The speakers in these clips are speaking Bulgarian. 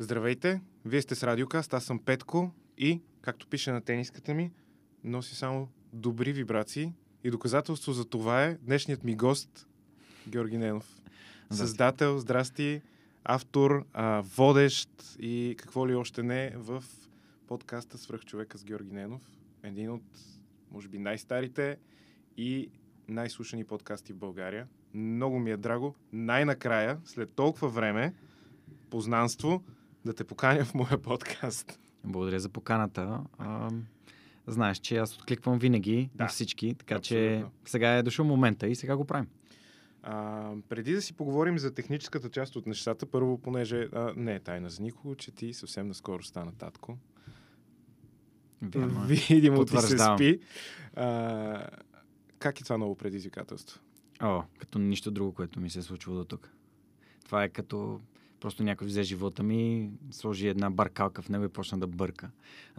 Здравейте, вие сте с Радиокаст, аз съм Петко и, както пише на тениската ми, носи само добри вибрации и доказателство за това е днешният ми гост Георги Ненов. Създател, здрасти, автор, а, водещ и какво ли още не в подкаста Свръхчовека с Георги Ненов. Един от, може би, най-старите и най-слушани подкасти в България. Много ми е драго. Най-накрая, след толкова време, познанство, да те поканя в моя подкаст. Благодаря за поканата. А, знаеш, че аз откликвам винаги Да. на всички, така че Абсолютно. сега е дошъл момента и сега го правим. А, преди да си поговорим за техническата част от нещата, първо, понеже а, не е тайна за никого, че ти съвсем наскоро стана татко. Вярно е. Видимо ти се спи. А, как е това ново предизвикателство? О, като нищо друго, което ми се е случило до тук. Това е като просто някой взе живота ми, сложи една баркалка в него и почна да бърка.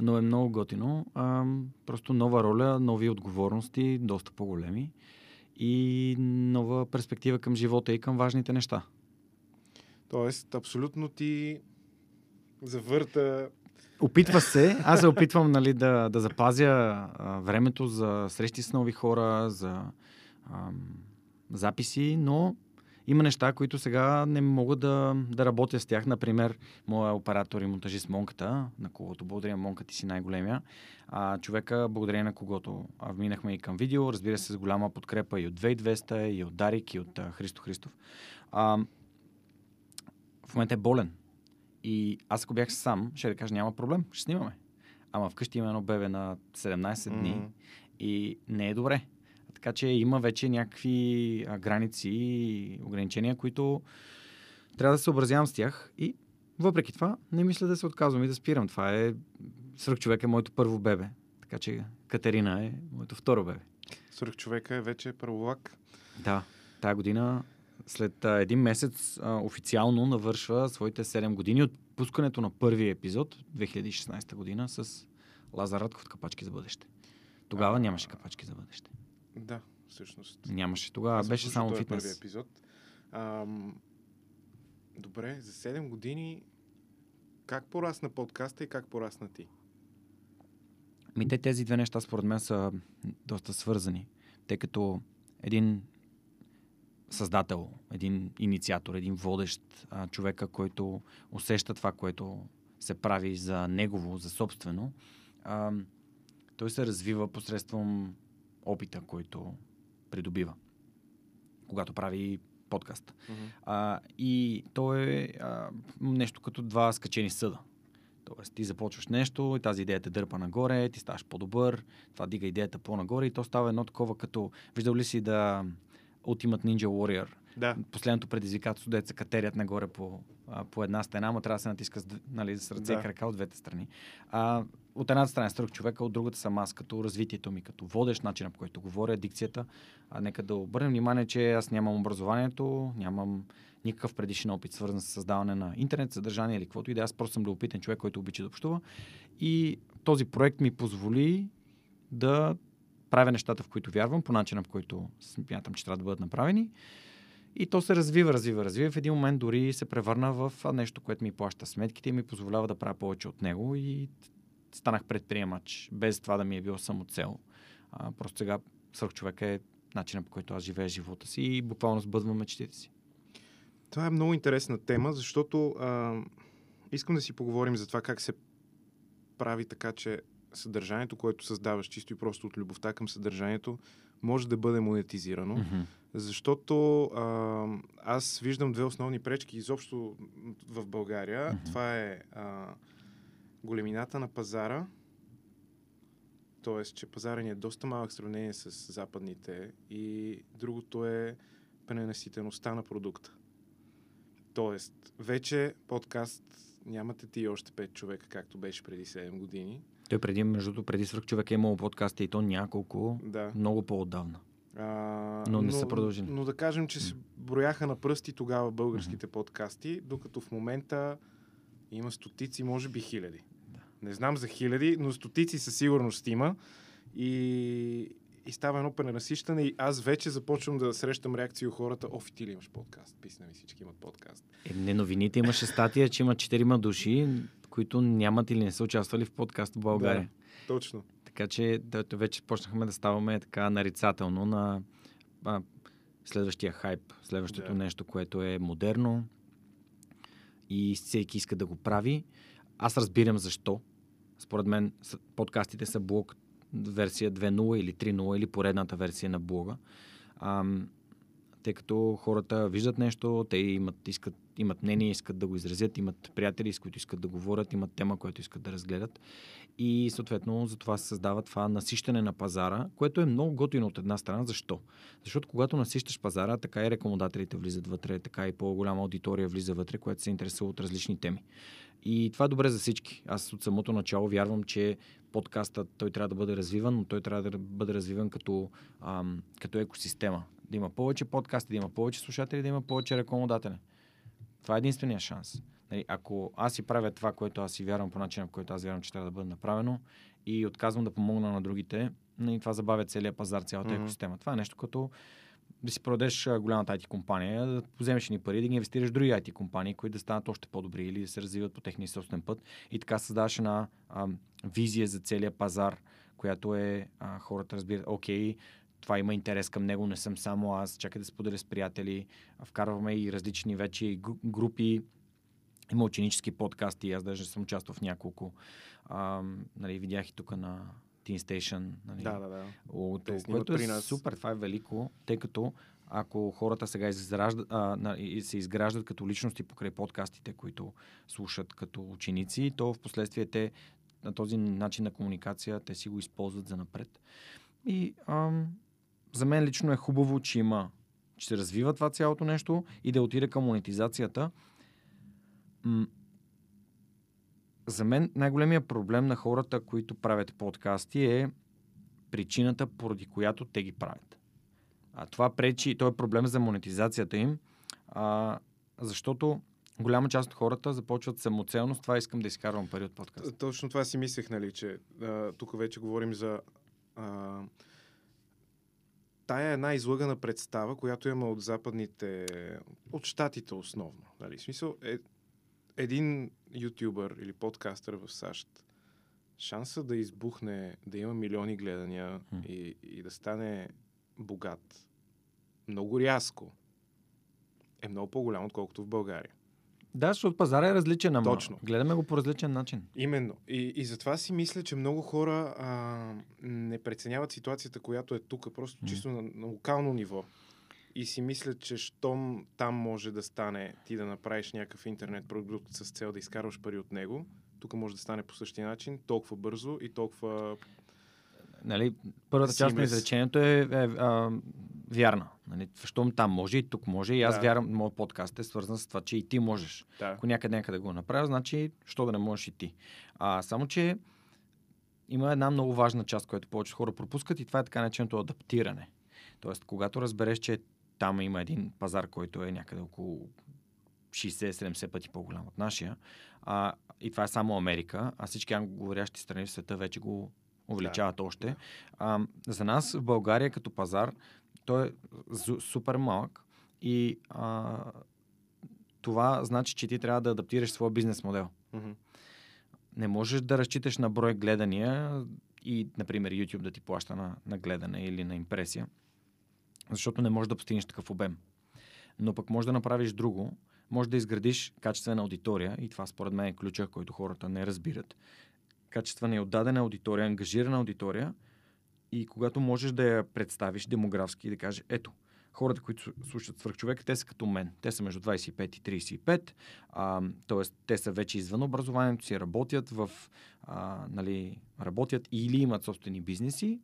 Но е много готино. А, просто нова роля, нови отговорности, доста по-големи и нова перспектива към живота и към важните неща. Тоест, абсолютно ти завърта... Опитва се. Аз се опитвам нали, да, да запазя а, времето за срещи с нови хора, за ам, записи, но има неща, които сега не мога да, да работя с тях. Например, моя оператор и монтажист Монката, на когото благодаря Монка, ти си най-големия. А, човека, благодарение на когото а, минахме и към видео, разбира се, с голяма подкрепа и от 2200, и от Дарик, и от а, Христо Христов. А, в момента е болен. И аз ако бях сам, ще да кажа, няма проблем, ще снимаме. Ама вкъщи има едно бебе на 17 дни М. и не е добре. Така че има вече някакви граници и ограничения, които трябва да се съобразявам с тях и въпреки това не мисля да се отказвам и да спирам. Това е Сръх човек е моето първо бебе. Така че Катерина е моето второ бебе. Свърх човека е вече праволак. Да, тая година след а, един месец а, официално навършва своите 7 години от пускането на първия епизод 2016 година с Лазар Радков от Капачки за бъдеще. Тогава А. нямаше Капачки за бъдеще. Да, всъщност. Нямаше тогава, беше само този първи фитнес. епизод. Ам, добре, за 7 години как порасна подкаста и как порасна ти? Ми те тези две неща според мен са доста свързани, тъй като един създател, един инициатор, един водещ а, човека, който усеща това, което се прави за негово, за собствено, а, той се развива посредством опита, който придобива, когато прави подкаст. А, и то е а, нещо като два скачени съда. Тоест, ти започваш нещо и тази идея те дърпа нагоре, ти ставаш по-добър, това дига идеята по-нагоре и то става едно такова като... Виждал ли си да Ultimate Ninja Warrior? Да, Последното предизвикателство, се катерят нагоре по, а, по една стена, но трябва да се натиска нали, с ръце Да. и крака от двете страни. А, от едната страна е стръх човека, от другата съм аз, като развитието ми, като водещ, начина по който говоря, дикцията. А, нека да обърнем внимание, че аз нямам образованието, нямам никакъв предишен опит, свързан с създаване на интернет, съдържание или каквото и да е. Аз просто съм любопитен човек, който обича да общува. И този проект ми позволи да правя нещата, в които вярвам, по начина, по който смятам, че трябва да бъдат направени. И то се развива, развива, развива. В един момент дори се превърна в нещо, което ми плаща сметките и ми позволява да правя повече от него. И станах предприемач, без това да ми е било само цел. А, просто сега свърх човека е начинът по който аз живея живота си и буквално сбъдвам мечтите си. това е много интересна тема, защото а, искам да си поговорим за това как се прави така, че съдържанието, което създаваш чисто и просто от любовта към съдържанието, може да бъде монетизирано. Мгм. Защото а, аз виждам две основни пречки изобщо в България. Мгм. Това е а, големината на пазара, т.е. че пазара ни е доста малък в сравнение с западните и другото е пренаситеността на продукта. Тоест, вече подкаст нямате ти още 5 човека, както беше преди 7 години. Той преди, между другото, преди свърх човек е имал подкасти и то няколко, Да. много по-отдавна. А, Но не са продължили. Но да кажем, че се брояха на пръсти тогава българските подкасти, докато в момента има стотици, може би хиляди. Не знам за хиляди, но стотици със сигурност има. И, и става едно пренасищане и аз вече започвам да срещам реакции у хората. Оф, ти ли имаш подкаст? Писна ми всички имат подкаст. Е, не, новините имаше статия, че има четирима души, които нямат или не са участвали в подкаст в България. Да, точно. Така че да, вече почнахме да ставаме така нарицателно на а, следващия хайп, следващото да. нещо, което е модерно и всеки иска да го прави. Аз разбирам защо. Според мен подкастите са блок версия 2.0 или 3.0 или поредната версия на блога. Ам, тъй като хората виждат нещо, те имат, искат, имат мнение, искат да го изразят, имат приятели, с които искат да говорят, имат тема, която искат да разгледат. И съответно за това се създава това насищане на пазара, което е много готино от една страна. Защо? Защото когато насищаш пазара, така и рекламодателите влизат вътре, така и по-голяма аудитория влиза вътре, която се интересува от различни теми. И това е добре за всички. Аз от самото начало вярвам, че подкастът той трябва да бъде развиван, но той трябва да бъде развиван като, ам, като екосистема. Да има повече подкасти, да има повече слушатели, да има повече рекламодатели. Това е единствения шанс. Нали, ако аз си правя това, което аз си вярвам по начина, по който аз вярвам, че трябва да бъде направено и отказвам да помогна на другите, нали, това забавя целият пазар, цялата mm-hmm. екосистема. Това е нещо като да си продадеш голямата IT компания, да вземеш ни пари, да ги инвестираш в други IT компании, които да станат още по-добри или да се развиват по техния собствен път. И така създаваш една а, визия за целия пазар, която е а, хората разбират, окей, това има интерес към него, не съм само аз, чакай да споделя с приятели, вкарваме и различни вече групи, има ученически подкасти, аз даже съм участвал в няколко. А, нали, видях и тук на Teen Station. Нали, да, да, да. От, което е нас. супер, това е велико, тъй като ако хората сега израждат, а, се изграждат като личности покрай подкастите, които слушат като ученици, то в последствие те на този начин на комуникация те си го използват за напред. И ам, за мен лично е хубаво, че има, че се развива това цялото нещо и да отиде към монетизацията. М- за мен най-големия проблем на хората, които правят подкасти е причината, поради която те ги правят. А това пречи, то е проблем за монетизацията им, а, защото голяма част от хората започват самоцелно с това искам да изкарвам пари от подкаст. Точно това си мислех, нали, че а, тук вече говорим за а, тая е една излъгана представа, която има от западните, от щатите основно. Нали? В смисъл, е, един ютубър или подкастър в САЩ, шанса да избухне, да има милиони гледания и, и да стане богат много рязко е много по-голям, отколкото в България. Да, защото пазара е различен, ама Точно. гледаме го по различен начин. Именно. И, и затова си мисля, че много хора а, не преценяват ситуацията, която е тук, просто mm. чисто на, на локално ниво. И си мисля, че щом там може да стане ти да направиш някакъв интернет продукт с цел да изкарваш пари от него, тук може да стане по същия начин, толкова бързо и толкова нали, първата част на изречението е, е, е вярна. Нали, защото там може и тук може. И аз да. вярвам, моят подкаст е свързан с това, че и ти можеш. Да. Ако някъде някъде го направя, значи, що да не можеш и ти. А, само, че има една много важна част, която повече хора пропускат и това е така нареченото адаптиране. Тоест, когато разбереш, че там има един пазар, който е някъде около 60-70 пъти по-голям от нашия, а, и това е само Америка, а всички англоговорящи страни в света вече го увеличават да. още. А, за нас в България като пазар той е супер малък и а, това значи, че ти трябва да адаптираш своя бизнес модел. Mm-hmm. Не можеш да разчиташ на брой гледания и, например, YouTube да ти плаща на, на гледане или на импресия, защото не можеш да постигнеш такъв обем. Но пък можеш да направиш друго, може да изградиш качествена аудитория и това според мен е ключа, който хората не разбират. Качествена и отдадена аудитория, ангажирана аудитория – и когато можеш да я представиш демографски и да кажеш, ето, хората, които слушат свърхчовека, те са като мен. Те са между 25 и 35, а, т.е. те са вече извън образованието си, работят в, а, нали, работят или имат собствени бизнеси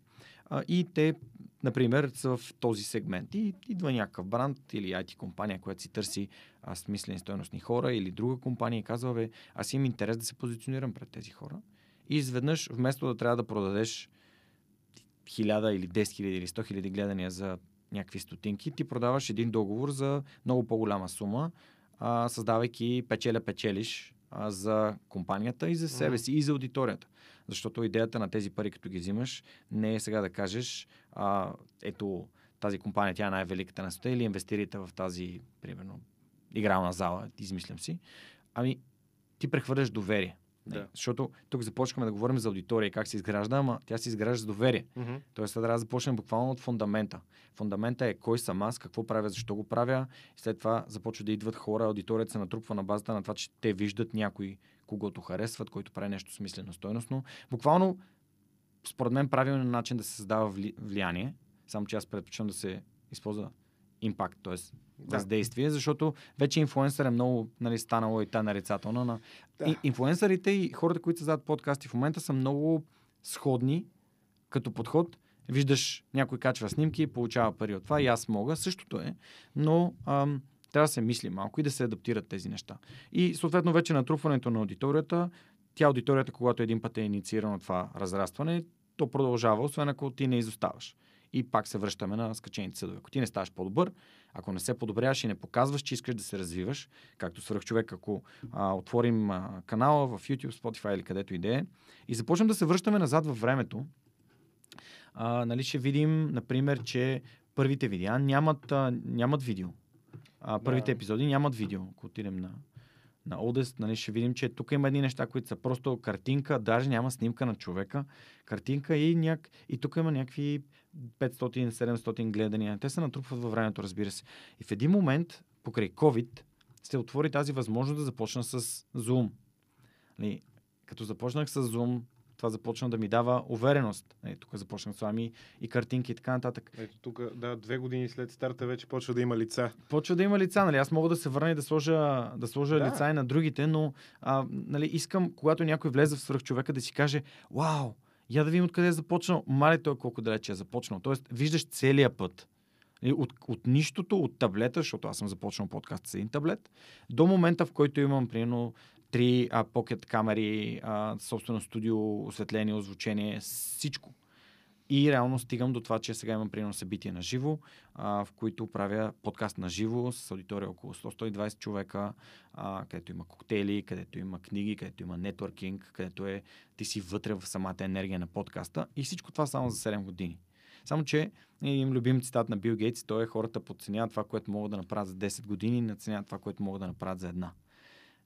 а, и те, например, са в този сегмент. И идва някакъв бранд или IT компания, която си търси а, смислени стоеностни хора или друга компания и казва, бе, аз имам интерес да се позиционирам пред тези хора. И изведнъж, вместо да трябва да продадеш хиляда или 10 хиляди или 100 хиляди гледания за някакви стотинки, ти продаваш един договор за много по-голяма сума, а, създавайки печеля-печелиш а, за компанията и за себе си, и за аудиторията. Защото идеята на тези пари, като ги взимаш, не е сега да кажеш, а, ето тази компания, тя е най-великата на света или инвестирайте в тази, примерно, игрална зала, измислям си. Ами, ти прехвърляш доверие. Не, Да. Защото тук започваме да говорим за аудитория и как се изгражда, ама тя се изгражда с доверие. Мгм. Тоест, трябва да започнем буквално от фундамента. Фундамента е кой съм аз, какво правя, защо го правя. И след това започва да идват хора, аудиторията се натрупва на базата на това, че те виждат някой, когото харесват, който прави нещо смислено, стойностно. Буквално, според мен, правилният начин да се създава вли- влияние, само че аз предпочитам да се използва импакт, т.е. Да. въздействие, защото вече инфлуенсър е много нали, станало и та нарицателно. На... Да. И, инфлуенсърите и хората, които създават подкасти в момента са много сходни като подход. Виждаш, някой качва снимки и получава пари от това и аз мога. Същото е, но ам, трябва да се мисли малко и да се адаптират тези неща. И съответно вече натрупването на аудиторията, тя аудиторията, когато един път е инициирано това разрастване, то продължава, освен ако ти не изоставаш. И пак се връщаме на скачените съдове. Ако ти не ставаш по-добър, ако не се подобряваш и не показваш, че искаш да се развиваш, както свърх човек, ако а, отворим а, канала в YouTube, Spotify или където и да е, и започнем да се връщаме назад във времето, а, нали, ще видим, например, че първите видеа нямат, а, нямат видео. А, първите Да. епизоди нямат видео. Ако отидем на, на Oldest, нали, ще видим, че тук има едни неща, които са просто картинка, даже няма снимка на човека, картинка и, няк... и тук има някакви 500-700 гледания. Те се натрупват във времето, разбира се. И в един момент, покрай COVID, се отвори тази възможност да започна с Zoom. Нали, като започнах с Zoom, това започна да ми дава увереност. Нали, тук започнах с вами и картинки и така нататък. Ето тук, да, две години след старта вече почва да има лица. Почва да има лица, нали? Аз мога да се върна и да сложа, да сложа Да. лица и на другите, но а, нали, искам, когато някой влезе в свръхчовека, да си каже, вау, я да видим откъде е започнал. Мале той колко далече е започнал. Тоест, виждаш целия път. От, от нищото, от таблета, защото аз съм започнал подкаст с един таблет, до момента, в който имам, примерно, три а, покет камери, а, собствено студио, осветление, озвучение, всичко. И реално стигам до това, че сега имам примерно събития на живо, в които правя подкаст на живо с аудитория около 100-120 човека, а, където има коктейли, където има книги, където има нетворкинг, където е ти си вътре в самата енергия на подкаста и всичко това само за 7 години. Само, че един любим цитат на Бил Гейтс, той е хората подценяват това, което могат да направят за 10 години и надценяват това, което могат да направят за една.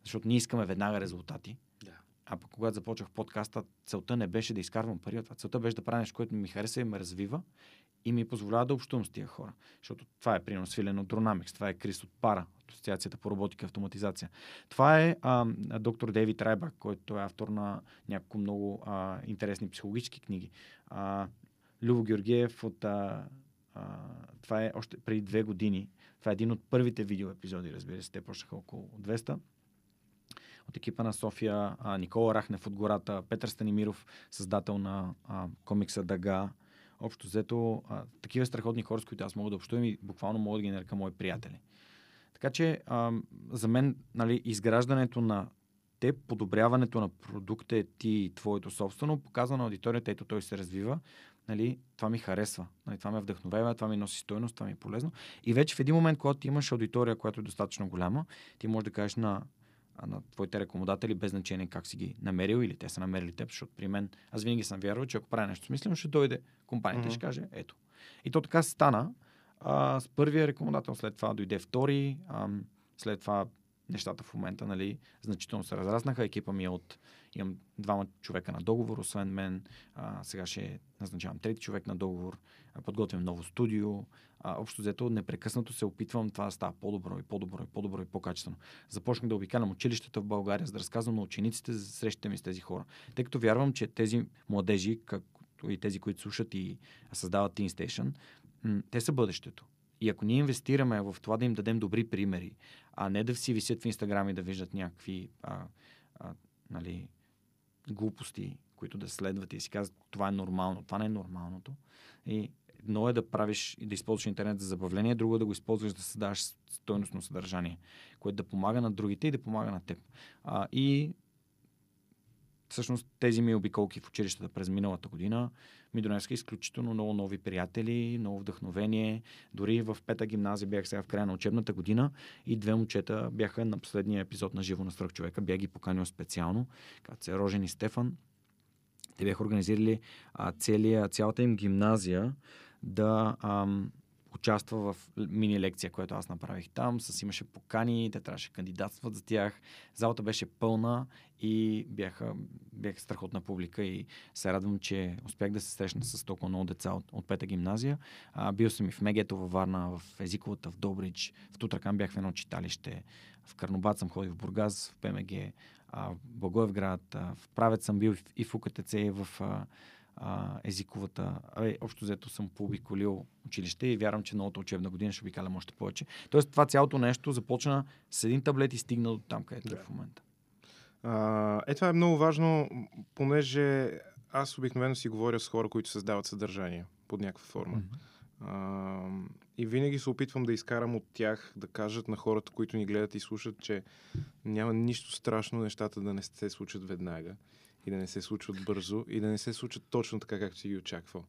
Защото ние искаме веднага резултати. Да. А пък когато започнах подкаста, целта не беше да изкарвам пари от това. Целта беше да правя нещо, което ми хареса и ме развива и ми позволява да общувам с тия хора. Защото това е примерно свилен от Dronamics, това е Крис от Пара, от Асоциацията по роботика и автоматизация. Това е а, доктор Дейвид Райбак, който е автор на няколко много а, интересни психологически книги. А, Любо Георгиев от... А, а, това е още преди две години. Това е един от първите видео епизоди, разбира се. Те почнаха около 200 от екипа на София, а, Никола Рахнев от гората, Петър Станимиров, създател на а, комикса Дага. Общо взето, а, такива страхотни хора, с които аз мога да общувам и буквално мога да ги нарека мои приятели. Така че а, за мен нали, изграждането на те, подобряването на продукта е ти и твоето собствено, показва на аудиторията, ето той се развива, нали, това ми харесва, нали, това ме вдъхновява, това ми носи стойност, това ми е полезно. И вече в един момент, когато ти имаш аудитория, която е достатъчно голяма, ти можеш да кажеш на на твоите рекомодатели, без значение как си ги намерил или те са намерили теб, защото при мен аз винаги съм вярвал, че ако правя нещо смислено, ще дойде компанията и Мгм. ще каже ето. И то така стана. А, с първия рекомодател, след това дойде втори, ам, след това нещата в момента нали, значително се разраснаха. Екипа ми е от... Имам двама човека на договор, освен мен. А, сега ще назначавам трети човек на договор. А, подготвям ново студио. А, общо взето непрекъснато се опитвам това да става по-добро и по-добро и по-добро и по-качествено. Започнах да обикалям училищата в България, за да разказвам на учениците за срещите ми с тези хора. Тъй като вярвам, че тези младежи, както и тези, които слушат и създават Teen Station, те са бъдещето. И ако ние инвестираме в това да им дадем добри примери, а не да си висят в Инстаграм и да виждат някакви а, а, нали, глупости, които да следват и си казват, това е нормално, това не е нормалното. И едно е да правиш и да използваш интернет за забавление, друго е да го използваш да създаваш стойностно съдържание, което да помага на другите и да помага на теб. А, и всъщност тези ми обиколки в училищата през миналата година ми донесоха изключително много нови приятели, много вдъхновение. Дори в пета гимназия бях сега в края на учебната година и две момчета бяха на последния епизод на Живо на свърх човека. Бях ги поканил специално, като се Рожен и Стефан. Те бяха организирали а, целия, цялата им гимназия да ам, участва в мини лекция, която аз направих там. С имаше покани, те трябваше кандидатстват за тях. Залата беше пълна и бяха, бяха страхотна публика и се радвам, че успях да се срещна с толкова много деца от, от пета гимназия. А, бил съм и в Мегето във Варна, в Езиковата, в Добрич, в Тутракан бях в едно читалище, в Карнобат съм ходил в Бургас, в ПМГ, а, в Благоевград, а, в Правец съм бил и в УКТЦ, и в а, а, езиковата. А, общо взето съм пообиколил училище и вярвам, че новата учебна година ще обикалям още повече. Тоест това цялото нещо започна с един таблет и стигна до там, където е Да. в момента. А, е, това е много важно, понеже аз обикновено си говоря с хора, които създават съдържание под някаква форма. А, и винаги се опитвам да изкарам от тях, да кажат на хората, които ни гледат и слушат, че няма нищо страшно нещата да не се случат веднага и да не се случват бързо и да не се случат точно така, както си ги очаквал.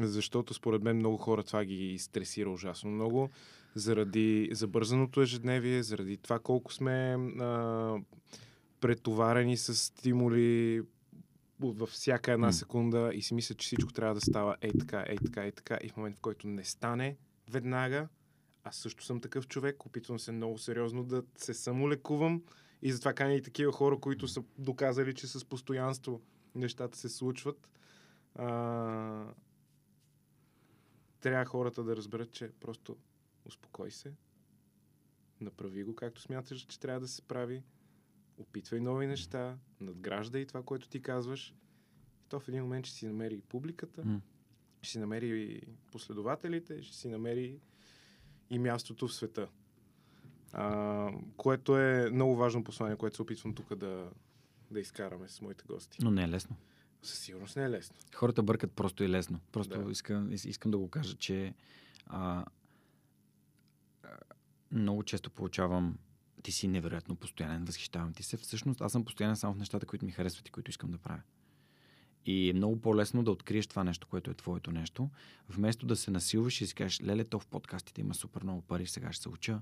Защото според мен много хора това ги стресира ужасно много, заради забързаното ежедневие, заради това колко сме а, претоварени с стимули във всяка една секунда и си мисля, че всичко трябва да става ей така, ей така, ей така. И в момент, в който не стане веднага, аз също съм такъв човек, опитвам се много сериозно да се самолекувам и затова каня и такива хора, които са доказали, че с постоянство нещата се случват. А... Трябва хората да разберат, че просто успокой се, направи го както смяташ, че трябва да се прави, опитвай нови неща, надграждай това, което ти казваш. И то в един момент ще си намери и публиката, ще си намери и последователите, ще си намери и мястото в света. А, което е много важно послание, което се опитвам тук да, да изкараме с моите гости. Но не е лесно. Със сигурност не е лесно. Хората бъркат просто и лесно. Просто Да. искам, ис- искам да го кажа, че а, много често получавам ти си невероятно постоянен, възхищавам ти се. Всъщност аз съм постоянен само в нещата, които ми харесват и които искам да правя. И е много по-лесно да откриеш това нещо, което е твоето нещо, вместо да се насилваш и си кажеш, леле, то в подкастите има супер много пари, сега ще се уча.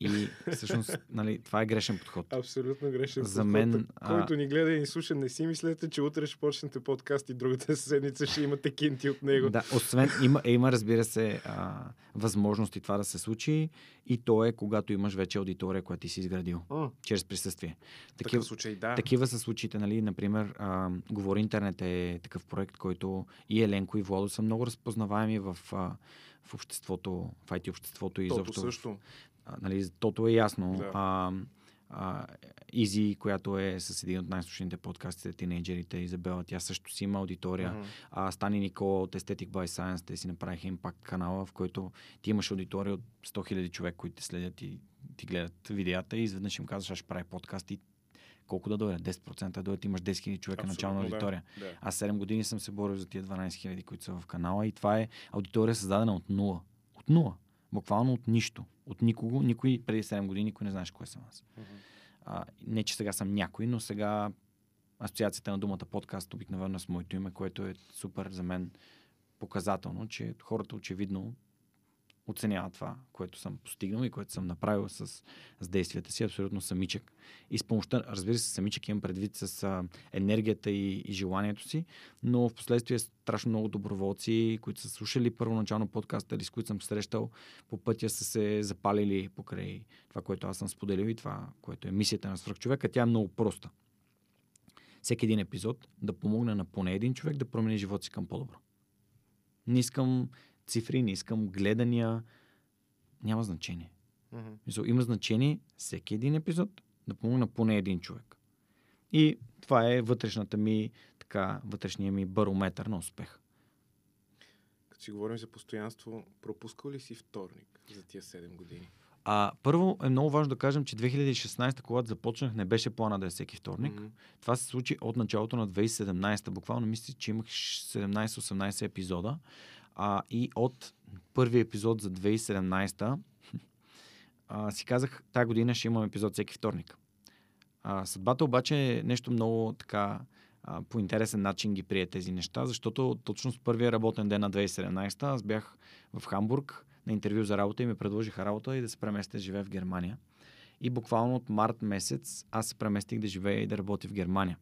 И всъщност, нали, това е грешен подход. Абсолютно грешен. За подход. мен, а- Който ни гледа и ни слуша, не си мислете, че утре ще почнете подкаст и другата седмица ще имате кинти от него. Да, освен, има, има разбира се, а, възможности това да се случи и то е когато имаш вече аудитория, която ти си изградил М, чрез присъствие. Такива, случай, да. такива са случаите, нали, например, а, Говори интернет е такъв проект, който и Еленко и Владо са много разпознаваеми в, а, в обществото, в IT обществото и изобщо. също. Нали, тото е ясно. Да. А, а, Изи, която е с един от най-слушаните подкастите, тинейджерите, Изабела, тя също си има аудитория. Мгм. А, Стани Никола от Aesthetic by Science, те си направиха импакт канала, в който ти имаш аудитория от 100 000 човек, които те следят и ти гледат видеята и изведнъж им казваш, аз ще правя подкаст и колко да дойде? 10% да дойдат, имаш 10 000 човека начална Абсолютно, аудитория. Да. да. Аз 7 години съм се борил за тия 12 000, които са в канала и това е аудитория създадена от нула. От нула. Буквално от нищо. От никого. Никой преди 7 години никой не знаеш кой съм аз. А, не, че сега съм някой, но сега асоциацията на думата подкаст обикновено е с моето име, което е супер за мен показателно, че хората очевидно оценяват това, което съм постигнал и което съм направил с, с действията си, абсолютно самичък. И с помощта, разбира се, самичък имам предвид с а, енергията и, и желанието си, но в последствие страшно много доброволци, които са слушали първоначално подкаста или с които съм срещал по пътя са се запалили покрай това, което аз съм споделил и това, което е мисията на свръхчовека. Тя е много проста. Всеки един епизод да помогне на поне един човек да промени живота си към по-добро. Не искам цифри, не искам гледания. Няма значение. Мисъл, има значение всеки един епизод да помогне на поне един човек. И това е вътрешната ми, така, вътрешния ми барометър на успех. Като си говорим за постоянство, пропускал ли си вторник за тия 7 години? А, първо е много важно да кажем, че 2016, когато започнах, не беше плана да е всеки вторник. Мгм. Това се случи от началото на 2017. Буквално мисля, че имах 17-18 епизода. А, и от първи епизод за 2017 а, си казах, тази година ще имам епизод всеки вторник. А, съдбата обаче е нещо много така а, по интересен начин ги прие тези неща, защото точно с първия работен ден на 2017 аз бях в Хамбург на интервю за работа и ми предложиха работа и да се преместя да живея в Германия. И буквално от март месец аз се преместих да живея и да работя в Германия.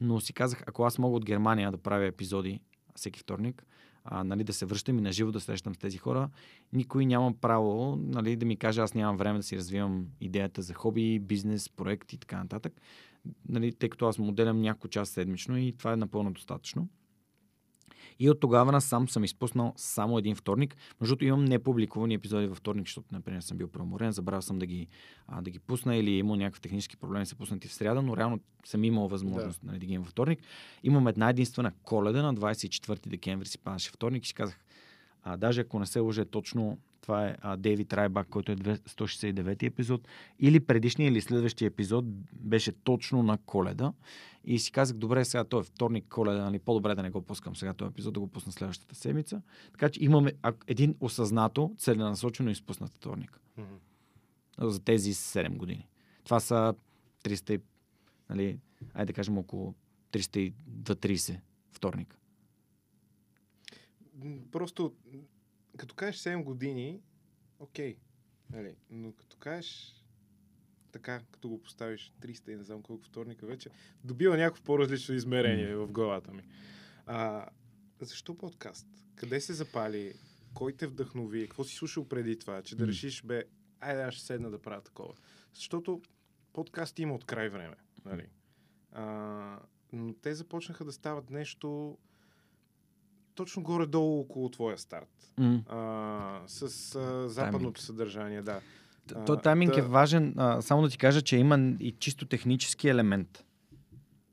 Но си казах, ако аз мога от Германия да правя епизоди всеки вторник, а, нали, да се връщам и наживо да срещам с тези хора, никой няма право нали, да ми каже, аз нямам време да си развивам идеята за хоби, бизнес, проект и така нататък. Нали, тъй като аз моделям няколко час седмично и това е напълно достатъчно. И от тогава насам съм изпуснал само един вторник. Между другото имам непубликувани епизоди във вторник, защото, например, съм бил преуморен, забравял съм да ги, а, да ги пусна или имал някакви технически проблеми, са пуснати в среда, но реално съм имал възможност да, нали, да ги имам във вторник. Имам една единствена коледа на 24 декември си падаше вторник и си казах, а, даже ако не се лъже точно това е а, Дейвид Райбак, който е 169 епизод. Или предишния или следващия епизод беше точно на коледа. И си казах, добре, сега той е вторник коледа, нали, по-добре да не го пускам сега този епизод, да го пусна следващата седмица. Така че имаме един осъзнато, целенасочено изпуснат вторник. Mm-hmm. За тези 7 години. Това са 300, нали, айде да кажем около 330 вторник. Просто като кажеш 7 години, окей. Нали, но като кажеш така, като го поставиш 300 и не знам колко вторника вече, добива някакво по-различно измерение в главата ми. А, защо подкаст? Къде се запали? Кой те вдъхнови? Какво си слушал преди това? Че да решиш, бе, айде аз ще седна да правя такова. Защото подкаст има от край време. Нали? А, но те започнаха да стават нещо точно горе-долу около твоя старт. Mm. А, с а, западното Тайминг. съдържание, да. То тайминг да... е важен. А, само да ти кажа, че има и чисто технически елемент.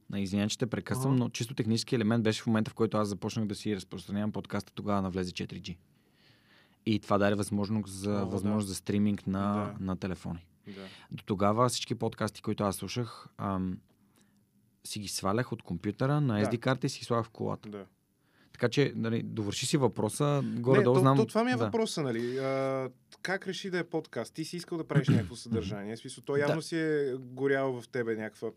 На извинявай, че те прекъсвам, но чисто технически елемент беше в момента, в който аз започнах да си разпространявам подкаста, тогава навлезе 4G. И това даде възможност за, oh, възможност да. за стриминг на, да. на телефони. Да. До тогава всички подкасти, които аз слушах, ам, си ги свалях от компютъра на SD карта и си слагах в колата. Да. Така че, нали, довърши си въпроса. Горе-долу знам... То, то, това ми е да. въпроса, нали. А, как реши да е подкаст? Ти си искал да правиш някакво съдържание. Смисъл, то явно да. си е горял в тебе някаква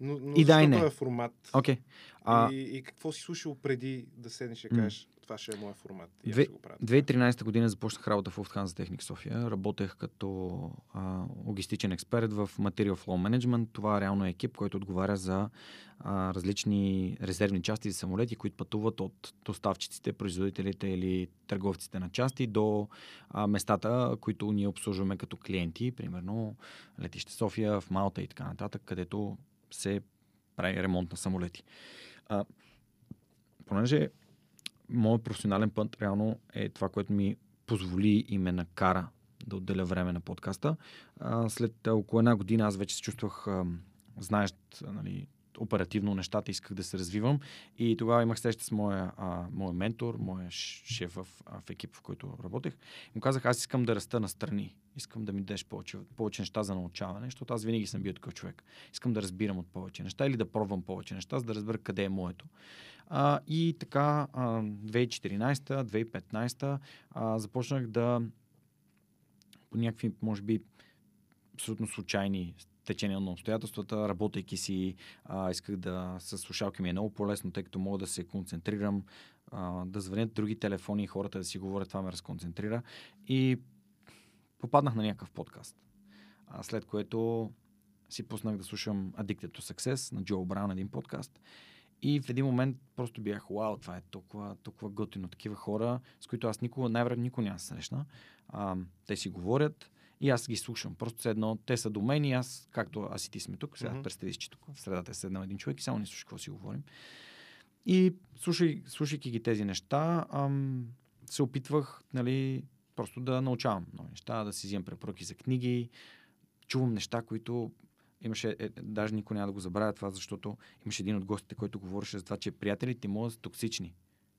но, но и да, и не. е формат. Okay. А... И, и какво си слушал преди да седнеш и кажеш, това ще е моят формат. И Две, 2013 година започнах работа в Lufthansa Техник София. Работех като а, логистичен експерт в Material Flow Management. Това реално е екип, който отговаря за а, различни резервни части за самолети, които пътуват от доставчиците, производителите или търговците на части до а, местата, които ние обслужваме като клиенти, примерно летище София, в Малта и така нататък, където се прави ремонт на самолети. А, понеже моят професионален път реално е това, което ми позволи и ме накара да отделя време на подкаста. А, след около една година аз вече се чувствах, а, знаеш, нали, оперативно нещата, исках да се развивам. И тогава имах среща с моя, а, моя ментор, моя шеф в, в екип, в който работех. И му казах, аз искам да раста настрани. Искам да ми дадеш повече, повече неща за научаване, защото аз винаги съм бил такъв човек. Искам да разбирам от повече неща или да пробвам повече неща, за да разбера къде е моето. А, и така, 2014-2015 започнах да по някакви, може би, абсолютно случайни течение на обстоятелствата, работейки си, а, исках да с слушалки ми е много по-лесно, тъй като мога да се концентрирам, а, да звънят други телефони и хората да си говорят, това ме разконцентрира. И попаднах на някакъв подкаст. А, след което си пуснах да слушам Addicted to Success на Джо Браун, един подкаст. И в един момент просто бях, вау, това е толкова, толкова готино. Такива хора, с които аз никога, най-вероятно никога няма се срещна. А, те си говорят и аз ги слушам. Просто все едно, те са до мен и аз, както аз и ти сме тук, сега mm-hmm. представи си, че тук в средата е седнал един човек и само не слушаш какво си говорим. И слушай, слушайки ги тези неща, ам, се опитвах, нали, просто да научавам нови неща, да си взимам препоръки за книги, чувам неща, които имаше, е, даже никой няма да го забравя това, защото имаше един от гостите, който говореше за това, че приятелите му са токсични.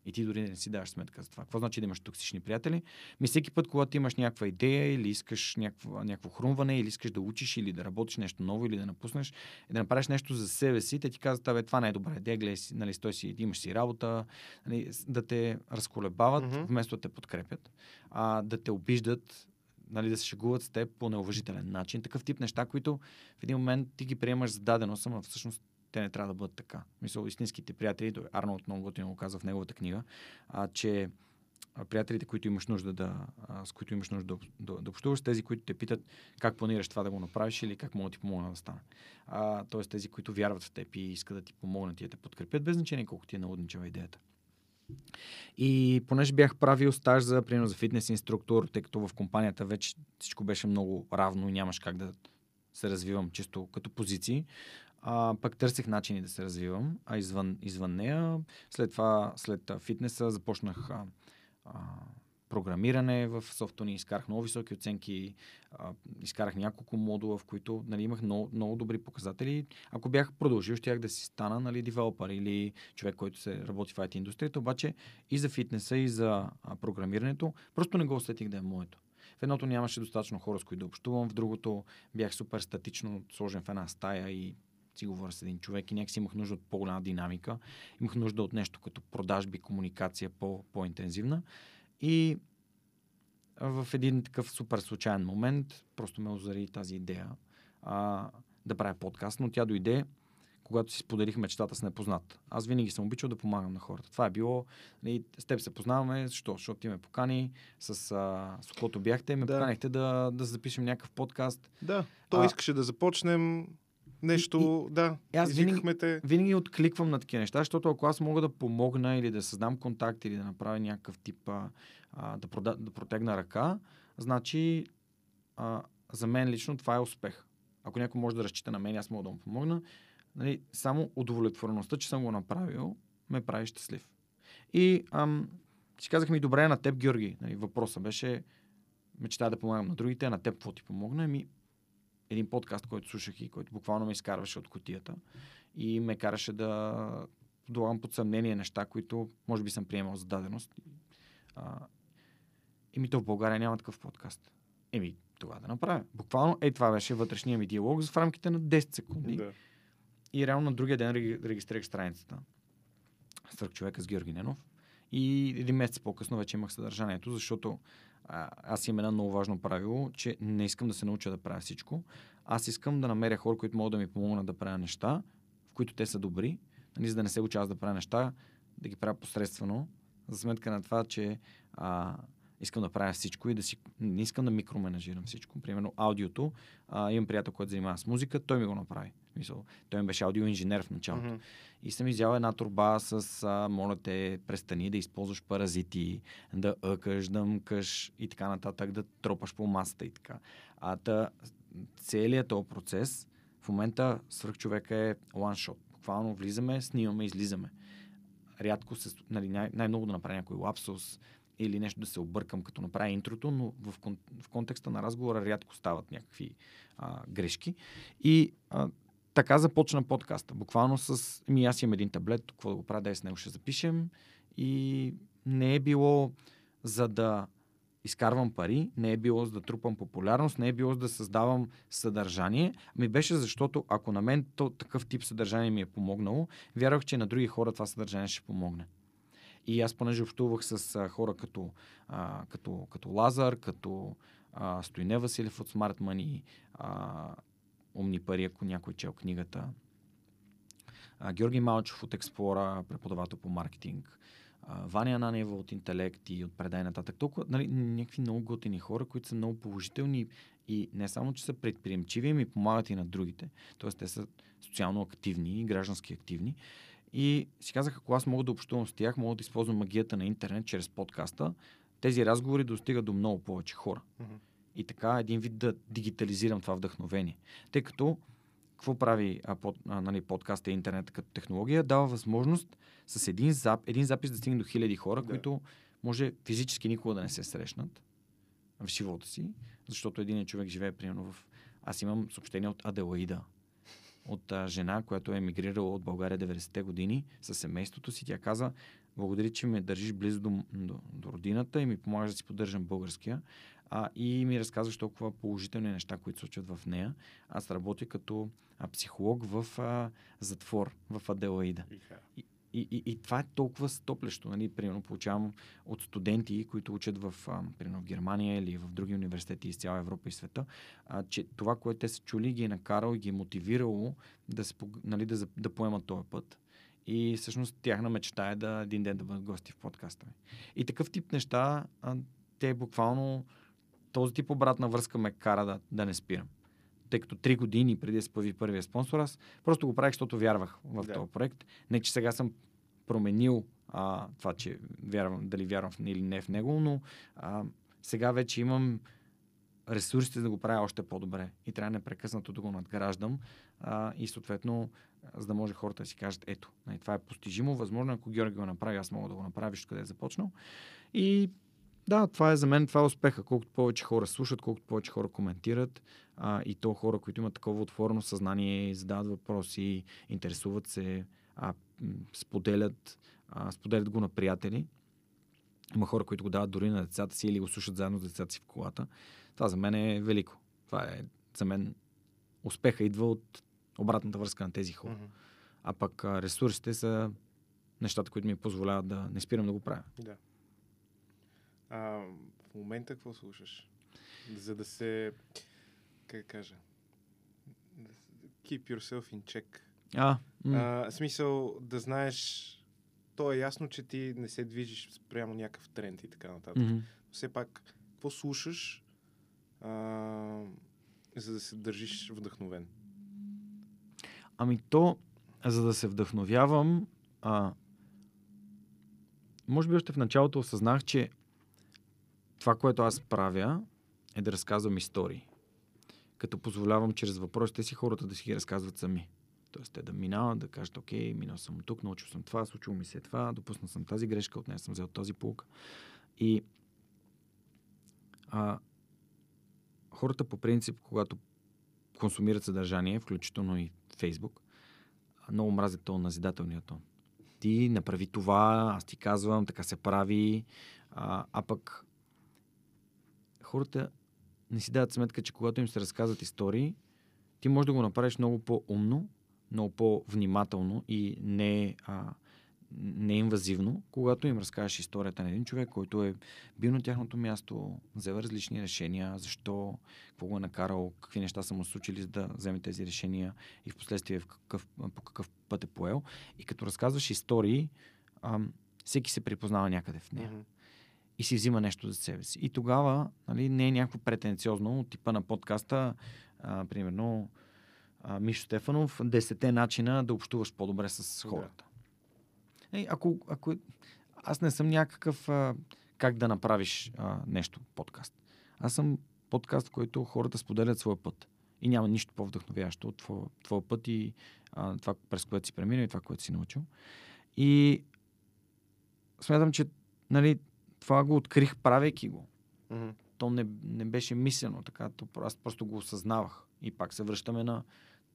И ти дори не си даваш сметка за това. Какво значи да имаш токсични приятели? Ми всеки път, когато имаш някаква идея или искаш някакво, някакво хрумване, или искаш да учиш, или да работиш нещо ново, или да напуснеш, и да направиш нещо за себе си, те ти казват, абе, това не е добра идея, гледай си, нали, стой си, имаш си работа, нали, да те разколебават, mm-hmm. вместо да те подкрепят, а, да те обиждат, нали, да се шегуват с теб по неуважителен начин. Такъв тип неща, които в един момент ти ги приемаш за даденост, ама всъщност те не трябва да бъдат така. Мисля, истинските приятели, Арнолд много готино го каза в неговата книга, а, че приятелите, които имаш нужда да, а, с които имаш нужда да, да, да общуваш, тези, които те питат как планираш това да го направиш или как мога да ти помогна да стане. А, тоест тези, които вярват в теб и искат да ти помогнат и да те подкрепят, без значение колко ти е наудничава идеята. И понеже бях правил стаж за, примерно, за фитнес инструктор, тъй като в компанията вече всичко беше много равно и нямаш как да се развивам чисто като позиции, а, пък търсих начини да се развивам, а извън, извън нея. След това, след фитнеса, започнах а, а, програмиране в софтуни, изкарах много високи оценки, а, изкарах няколко модула, в които нали, имах много, много добри показатели. Ако бях продължил, щях да си стана нали, девелопър или човек, който се работи в IT индустрията, обаче и за фитнеса, и за а, програмирането, просто не го усетих да е моето. В едното нямаше достатъчно хора, с които да общувам, в другото бях супер статично сложен в една стая и си говоря с един човек и някакси имах нужда от по-голяма динамика. Имах нужда от нещо като продажби, комуникация по- по-интензивна. И в един такъв супер случайен момент просто ме озари тази идея а, да правя подкаст, но тя дойде когато си споделих мечтата с непознат. Аз винаги съм обичал да помагам на хората. Това е било, нали, с теб се познаваме, защо? Защото ти ме покани, с, а, с когото бяхте, ме да. поканихте да, да запишем някакъв подкаст. Да, той а, искаше да започнем нещо, и, да, и аз винаги, те. винаги откликвам на такива неща, защото ако аз мога да помогна или да създам контакт или да направя някакъв тип, а, да, прода, да протегна ръка, значи а, за мен лично това е успех. Ако някой може да разчита на мен, аз мога да му помогна. Нали, само удовлетвореността, че съм го направил, ме прави щастлив. И ам, си казах ми, добре, на теб, Георги. Нали, въпросът беше, мечтая да помагам на другите, а на теб какво ти помогна? Ми, един подкаст, който слушах и който буквално ме изкарваше от котията и ме караше да подлагам под съмнение неща, които може би съм приемал за даденост. А, и ми то в България няма такъв подкаст. Еми, това да направя. Буквално, ей, това беше вътрешния ми диалог в рамките на 10 секунди. Да. И реално на другия ден регистрирах страницата. Свърх човека с Георги Ненов. И един месец по-късно вече имах съдържанието, защото а, аз имам едно много важно правило, че не искам да се науча да правя всичко. Аз искам да намеря хора, които могат да ми помогнат да правя неща, в които те са добри, нали, за да не се уча аз да правя неща, да ги правя посредствено, за сметка на това, че а, искам да правя всичко и да си... Не искам да микроменажирам всичко. Примерно аудиото. А, имам приятел, който занимава с музика, той ми го направи. Мисъл, той ми беше аудиоинженер в началото. Mm-hmm. И съм изял една турба с а, моля те, престани да използваш паразити, да ъкаш, да мъкаш и така нататък, да тропаш по масата и така. А та, целият този процес в момента свърх човека е one shot. Буквално влизаме, снимаме, излизаме. Рядко се, нали, най- най-много да направя някой лапсус, или нещо да се объркам, като направя интрото, но в, кон, в контекста на разговора рядко стават някакви а, грешки. И а, така започна подкаста. Буквално с... Ми аз имам един таблет, какво да го правя, да с него ще запишем. И не е било за да изкарвам пари, не е било за да трупам популярност, не е било за да създавам съдържание, ми беше защото ако на мен то, такъв тип съдържание ми е помогнало, вярвах, че на други хора това съдържание ще помогне. И аз понеже общувах с а, хора като, а, като, като Лазар, като а, Стойне Василев от Smart Money, а, Умни пари, ако някой чел книгата, а, Георги Малчев от Експлора, преподавател по маркетинг, а, Ваня Ананева от Интелект и от Предай нататък. Толкова, нали, някакви много готини хора, които са много положителни и не само, че са предприемчиви, ми помагат и на другите. Тоест, те са социално активни и граждански активни. И си казах, ако аз мога да общувам с тях, мога да използвам магията на интернет чрез подкаста, тези разговори достигат до много повече хора. Mm-hmm. И така един вид да дигитализирам това вдъхновение. Тъй като какво прави а, под, а, нали, подкаста и интернет като технология? Дава възможност с един, зап, един запис да стигне до хиляди хора, да. които може физически никога да не се срещнат в живота си, защото един човек живее примерно в... Аз имам съобщение от Аделаида, от а, жена, която е емигрирала от България 90-те години със семейството си. Тя каза, благодаря, че ме държиш близо до, до, до родината и ми помагаш да си поддържам българския. А, и ми разказваш толкова положителни неща, които случват в нея. Аз работя като а, психолог в а, затвор в Аделаида. И, и, и, и това е толкова стоплещо. Нали? Примерно получавам от студенти, които учат в, а, примерно в Германия или в други университети из цяла Европа и света, а, че това, което те са чули, ги е накарало и ги е мотивирало да, се, нали, да, да поемат този път. И всъщност тяхна мечта е да един ден да бъдат гости в подкаста ми. И такъв тип неща, а, те буквално този тип обратна връзка ме кара да, да не спирам. Тъй като три години преди да се появи първия спонсор, аз просто го правих, защото вярвах в да. този проект. Не, че сега съм променил а, това, че вярвам, дали вярвам в, или не в него, но а, сега вече имам ресурсите да го правя още по-добре и трябва непрекъснато да го надграждам а, и съответно, за да може хората да си кажат, ето, нали, това е постижимо, възможно, ако Георги го направи, аз мога да го направя, виж къде е започнал. И да, това е за мен, това е успеха. Колкото повече хора слушат, колкото повече хора коментират а, и то хора, които имат такова отворено съзнание, задават въпроси, интересуват се, а, споделят, а, споделят го на приятели. Има хора, които го дават дори на децата си или го слушат заедно с децата си в колата. Това за мен е велико. Това е за мен успеха идва от обратната връзка на тези хора. Mm-hmm. А пък ресурсите са нещата, които ми позволяват да не спирам да го правя. Да. А, в момента какво слушаш? За да се, как кажа, keep yourself in check. А, м- а, смисъл да знаеш, то е ясно, че ти не се движиш прямо някакъв тренд и така нататък. Mm-hmm. Все пак, какво слушаш, а, за да се държиш вдъхновен? Ами то, за да се вдъхновявам, а, може би още в началото осъзнах, че това, което аз правя, е да разказвам истории. Като позволявам чрез въпросите си хората да си ги разказват сами. Тоест те да минават, да кажат, окей, минал съм тук, научил съм това, случило ми се това, допуснал съм тази грешка, от нея съм взел този полк. И а, хората по принцип, когато консумират съдържание, включително и Фейсбук, много мразят то назидателния тон. Ти направи това, аз ти казвам, така се прави, а, а пък хората не си дават сметка, че когато им се разказват истории, ти можеш да го направиш много по-умно, много по-внимателно и не, а, не инвазивно, когато им разкажеш историята на един човек, който е бил на тяхното място, взел различни решения, защо, какво го е накарал, какви неща са му случили, за да вземе тези решения и в последствие в какъв, по какъв път е поел. И като разказваш истории, а, всеки се припознава някъде в нея. Mm-hmm и си взима нещо за себе си. И тогава нали, не е някакво претенциозно от типа на подкаста, а, примерно а, Мишо Стефанов, 10 начина да общуваш по-добре с хората. Да. Е, ако, ако аз не съм някакъв а, как да направиш а, нещо подкаст. Аз съм подкаст, в който хората споделят своя път. И няма нищо по-вдъхновяващо от твоя, твоя път и а, това, през което си преминал и това, което си научил. И смятам, че нали, това го открих, правейки го. Mm-hmm. То не, не беше мислено така. То, аз просто го осъзнавах. И пак се връщаме на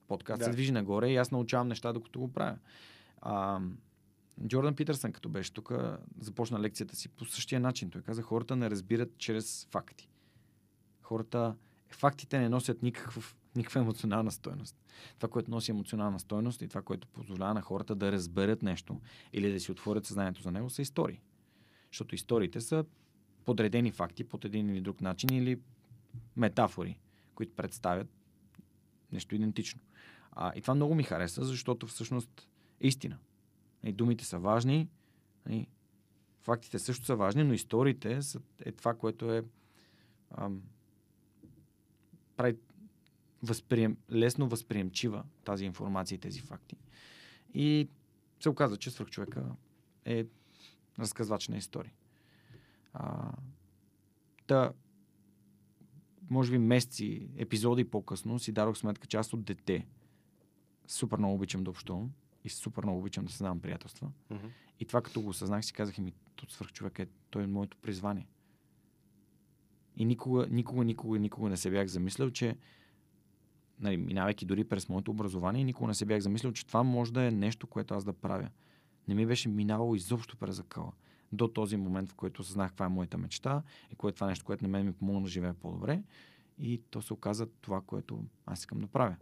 подкаст, да. се движи нагоре и аз научавам неща, докато го правя. А, Джордан Питърсън, като беше тук, започна лекцията си по същия начин. Той каза, хората не разбират чрез факти. Хората, фактите не носят никакъв, никаква емоционална стойност. Това, което носи емоционална стойност и това, което позволява на хората да разберат нещо или да си отворят съзнанието за него, са истории. Защото историите са подредени факти под един или друг начин или метафори, които представят нещо идентично. А, и това много ми хареса, защото всъщност е истина. И думите са важни, и фактите също са важни, но историите са, е това, което е ам, прави възприем, лесно възприемчива тази информация и тези факти. И се оказа, че свръхчовека е разказвач на истории. А, та, може би месеци, епизоди по-късно си дадох сметка, че аз от дете супер много обичам да общувам и супер много обичам да създавам приятелства. Mm-hmm. И това като го осъзнах, си казах, ми, тут свърх човек е, той е моето призвание. И никога, никога, никога, никога не се бях замислял, че нали, минавайки дори през моето образование, никога не се бях замислял, че това може да е нещо, което аз да правя не ми беше минало изобщо през закъла. До този момент, в който съзнах каква е моята мечта и кое е това нещо, което на мен ми помогна да живея по-добре. И то се оказа това, което аз искам да правя.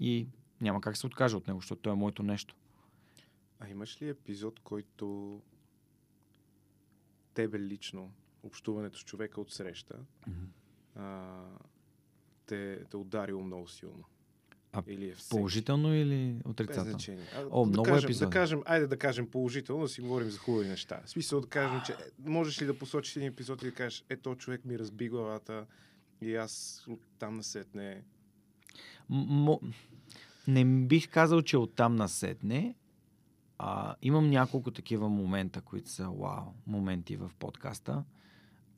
И няма как се откажа от него, защото то е моето нещо. А имаш ли епизод, който тебе лично, общуването с човека от среща, а, те, те ударило много силно? А или е всеки? Положително или Без отрицателно? значение. А, О, да много кажем, епизоди. Да кажем, айде да кажем положително, да си говорим за хубави неща. В смисъл да кажем, че е, можеш ли да посочиш един епизод и да кажеш, е, то човек ми разби главата и аз там насетне. М- не бих казал, че оттам насетне. А, имам няколко такива момента, които са вау, моменти в подкаста,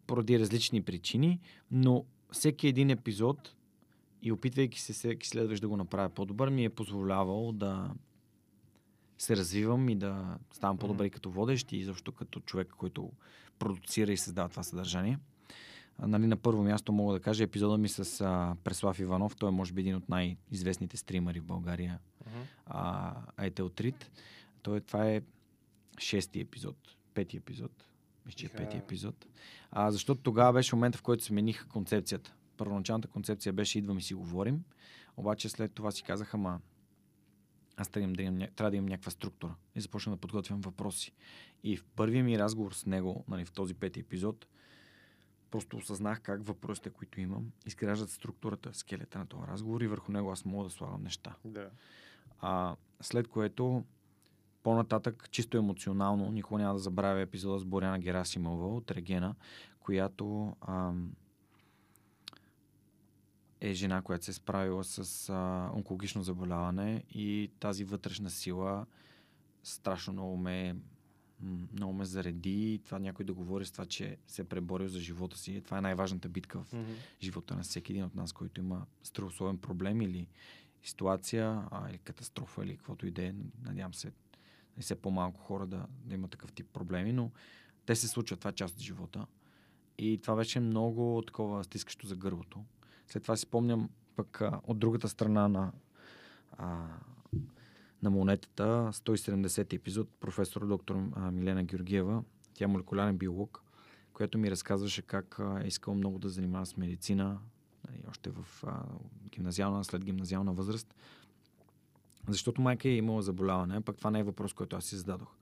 поради различни причини, но всеки един епизод и опитвайки се всеки следващ да го направя по-добър, ми е позволявал да се развивам и да ставам по-добре и като водещ и защо като човек, който продуцира и създава това съдържание. А, нали, на първо място мога да кажа епизода ми с а, Преслав Иванов. Той е може би един от най-известните стримари в България. А, Етелтрит. Той, това е шести епизод, пети епизод. Мисля, че е пети епизод. А, защото тогава беше момента, в който смениха концепцията. Първоначалната концепция беше идвам и си говорим. Обаче след това си казаха, ма аз трябва да, имам, трябва да имам някаква структура. И започна да подготвям въпроси. И в първия ми разговор с него, нали, в този пети епизод, просто осъзнах как въпросите, които имам, изграждат структурата, скелета на този разговор и върху него аз мога да слагам неща. Да. А, след което по-нататък, чисто емоционално, никога няма да забравя епизода с Боряна Герасимова от Регена, която ам, е жена, която се е справила с а, онкологично заболяване и тази вътрешна сила страшно много ме, много ме зареди. Това някой да говори с това, че се е преборил за живота си. Това е най-важната битка в Мгм. живота на всеки един от нас, който има здравословен проблем или ситуация, а, или катастрофа, или каквото и да е. Надявам се, и все по-малко хора да, да имат такъв тип проблеми, но те се случват, това е част от живота. И това беше много такова стискащо за гърлото. След това си спомням пък а, от другата страна на, а, на монетата, 170 епизод, професор доктор а, Милена Георгиева, тя е молекулярен биолог, която ми разказваше как е искал много да занимава с медицина, нали, още в а, гимназиална, след гимназиална възраст, защото майка е имала заболяване, пък това не е въпрос, който аз си зададох.